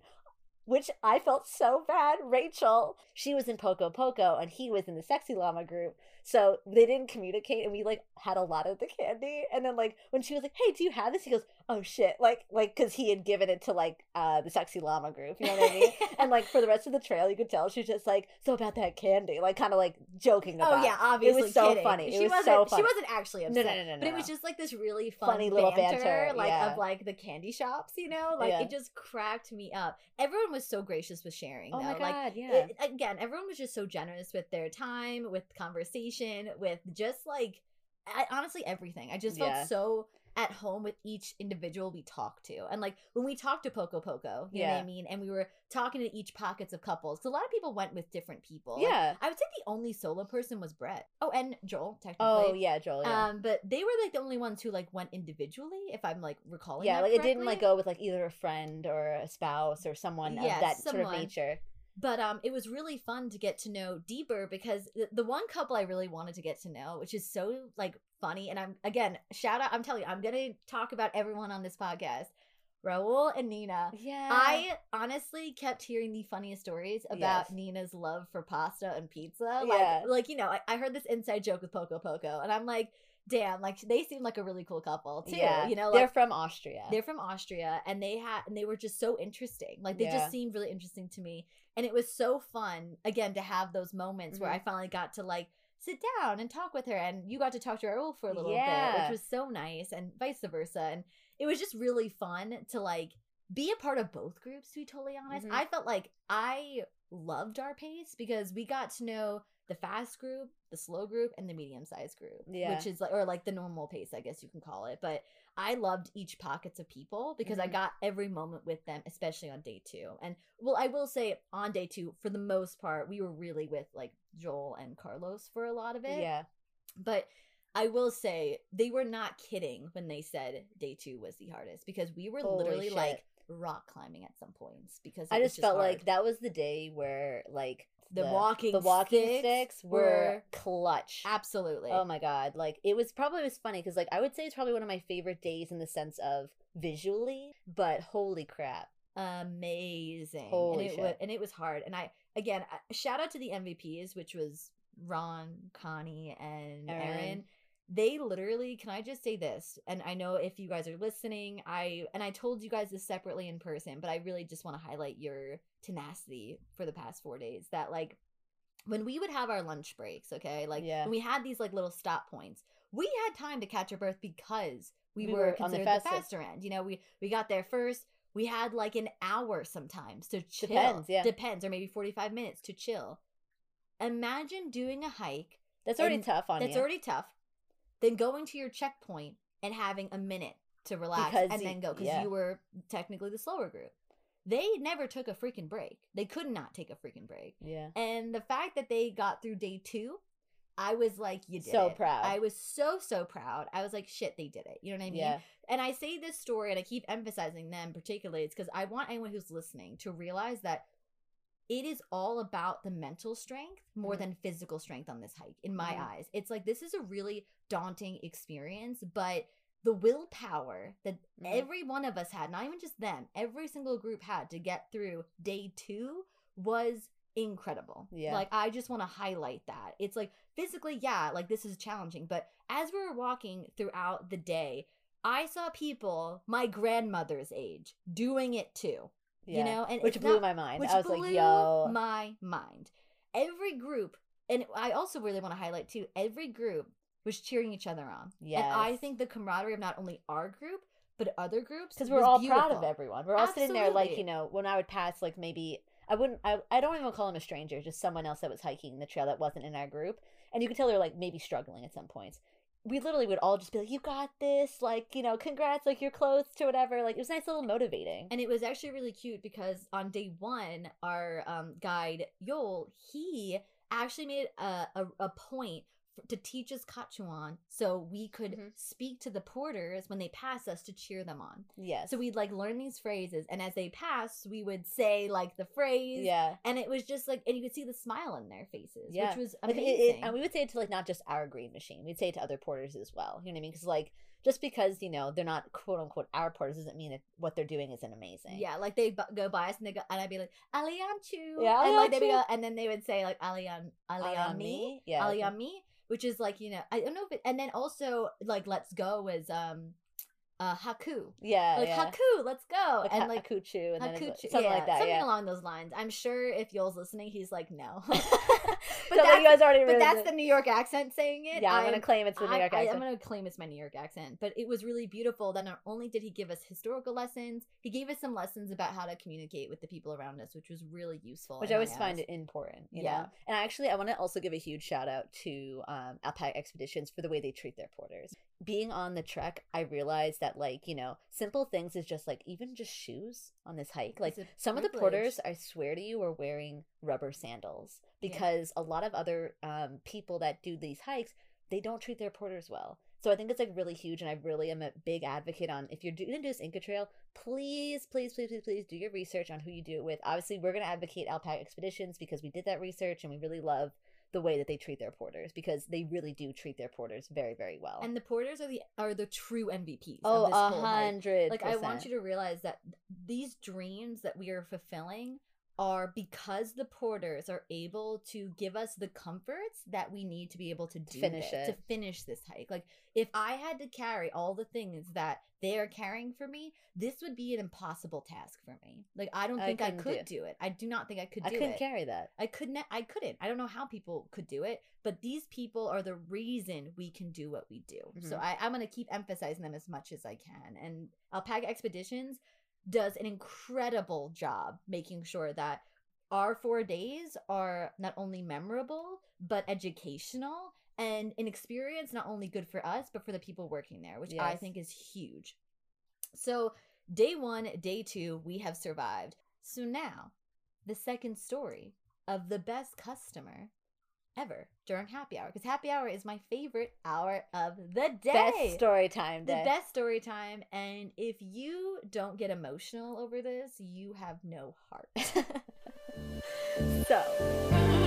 Which I felt so bad. Rachel, she was in Poco Poco and he was in the Sexy Llama group. So they didn't communicate and we like had a lot of the candy. And then like when she was like, Hey, do you have this? He goes, Oh shit. Like like cause he had given it to like uh the Sexy Llama group. You know what I mean? and like for the rest of the trail you could tell she was just like, So about that candy, like kinda like joking about Oh yeah, obviously. It was so kidding. funny. It She was wasn't. so funny. She wasn't actually No, upset. no, no, no, But it was just like this really fun Funny little banter, banter, like yeah. of like the candy shops. You know, like Yeah. it just cracked me up. Everyone was so gracious with sharing. Oh though. my Like god, yeah. it, again, everyone was just so generous with their time, with conversation, with just like I, honestly everything. I just Yeah. felt so at home with each individual we talked to. And like when we talked to Poco Poco, you know what Yeah. I mean? And we were talking to each pockets of couples. Because a lot of people went with different people. Like, yeah. I would say the only solo person was Brett. Oh, and Joel, technically. Oh yeah, Joel. Yeah. Um, but they were like the only ones who like went individually, if I'm like recalling. yeah, like it didn't like go with like either a friend or a spouse or someone Yeah, of that sort of nature. But um it was really fun to get to know deeper because the, the one couple i really wanted to get to know which is so like funny and i'm again shout out i'm telling you i'm gonna talk about everyone on this podcast Raul and Nina. Yeah. I honestly kept hearing the funniest stories about Yes. Nina's love for pasta and pizza. Like, Yeah. like you know, I, I heard this inside joke with Poco Poco, and I'm like, damn, like they seem like a really cool couple too. Yeah. You know, they're from Austria. they're from Austria, and they had and they were just so interesting. Like they Yeah. just seemed really interesting to me, and it was so fun again to have those moments where Mhm. I finally got to like sit down and talk with her, and you got to talk to Raul for a little bit, which was so nice, and vice versa, and it was just really fun to like be a part of both groups to be totally honest Mhm. i felt like i loved our pace because we got to know the fast group the slow group and the medium sized group Yeah. which is like or like the normal pace i guess you can call it but i loved each pockets of people because i Mhm. got every moment with them especially on day two and well i will say on day two for the most part we were really with like joel and carlos for a lot of it yeah. but I will say they were not kidding when they said day two was the hardest because we were Holy literally shit. like rock climbing at some points because I was just felt hard. like that was the day where like The walking the walking sticks sticks, were, clutch. absolutely Oh my god! Like it was probably it was funny because like I would say it's probably one of my favorite days in the sense of visually, but holy crap! amazing. Holy and it shit. wa- and it was hard. And I again uh, shout out to the MVPs, which was Ron, Connie, and Erin. Aaron. They literally, can I just say this? And I know if you guys are listening, I and I told you guys this separately in person, but I really just want to highlight your tenacity for the past four days. That like when we would have our lunch breaks, okay, like Yeah. when we had these like little stop points, we had time to catch our breath because we, We were, were on the considered the, faster- end. You know, we we got there first. We had like an hour sometimes to chill. Depends, yeah. Depends, or maybe forty five minutes to chill. Imagine doing a hike That's already tough on that's you. already tough, then going to your checkpoint and having a minute to relax Because and y- then go because yeah. you were technically the slower group. They never took a freaking break. They could not take a freaking break. yeah. And the fact that they got through day two, I was like, you did So it. proud. I was so so proud. I was like, shit, they did it. You know what I mean? Yeah. And I say this story and I keep emphasizing them particularly. It's because I want anyone who's listening to realize that it is all about the mental strength more Mhm. than physical strength on this hike, in my Mhm. eyes. It's like this is a really daunting experience, but the willpower that Mhm. every one of us had, not even just them, every single group had to get through day two was incredible. Yeah. Like I just want to highlight that. It's like physically, yeah, like this is challenging, but as we were walking throughout the day, I saw people my grandmother's age doing it too. Yeah. You know, and which blew not- my mind. Which I was blew like, yo. my mind. Every group, and I also really want to highlight too, every group was cheering each other on. And I think the camaraderie of not only our group, but other groups. because we're all proud of everyone. We're all sitting there like you know when I would pass like maybe I wouldn't I, I don't even call him a stranger, just someone else that was hiking the trail that wasn't in our group, and you could tell they're like maybe struggling at some points. We literally would all just be like, "You got this!" Like you know, congrats! Like you're close to whatever. Like it was nice, little motivating. And it was actually really cute because on day one, our um, guide Yol, he actually made a, a, a point to teach us Quechuan so we could Mhm. speak to the porters when they pass us to cheer them on. yes. So we'd like learn these phrases, and as they passed, we would say like the phrase. yeah. And it was just like, and you could see the smile in their faces, Yeah. which was Like, it- amazing. it- and we would say it to like not just our green machine. We'd say it to other porters as well. You know what I mean? Because like just because you know they're not quote unquote our porters doesn't mean that what they're doing isn't amazing. Yeah, like they bu- go by us and they go, and I'd be like, Alianchu. Yeah, and like they Alianchu. go, and then they would say like Alian, me, Yeah. Alian me, which is like you know I don't know if it, and then also like Let's Go was um, uh Haku, Yeah. like yeah. Haku, let's go, Like and like Hakuchu, and then Hakuchu, something yeah, like that. something yeah. along those lines. I'm sure if Yoel's listening, he's like no, but that's guys already but that's it. the New York accent saying it. yeah. I'm, I'm- gonna claim it's the New I- York I, accent. am going to claim it's my New York accent, but it was really beautiful that not only did he give us historical lessons, he gave us some lessons about how to communicate with the people around us, which was really useful. which I always find it important, you Yeah. know. And actually, I want to also give a huge shout out to um, Alpaca Expeditions for the way they treat their porters. Being on the trek, I realized that, like, you know, simple things is just like even just shoes on this hike. Like, some of the porters, I swear to you, are wearing rubber sandals Yeah. because a lot of other um, people that do these hikes, they don't treat their porters well. So I think it's like really huge, and I really am a big advocate on if you're going to do this Inca Trail, please, please, please, please, please do your research on who you do it with. Obviously, we're going to advocate Alpaca Expeditions because we did that research and we really love the way that they treat their porters because they really do treat their porters very very well. And the porters are the are the true MVPs. oh, of this a hundred. Like I want you to realize that these dreams that we are fulfilling are because the porters are able to give us the comforts that we need to be able to do finish this, to finish this hike. Like if I had to carry all the things that they are carrying for me, this would be an impossible task for me. Like I don't I think I, could do do it. I do not think I could do it. I couldn't it. carry that. I couldn't. I couldn't. I don't know how people could do it, but these people are the reason we can do what we do. So Mhm. I, I'm going to keep emphasizing them as much as I can. And Alpaca Expeditions does an incredible job making sure that our four days are not only memorable but educational and an experience not only good for us but for the people working there, which I think is huge. So day one, day two, we have survived. So now, the second story of the best customer ever during happy hour because happy hour is my favorite hour of the day. Best story time the best story time and if you don't get emotional over this you have no heart. So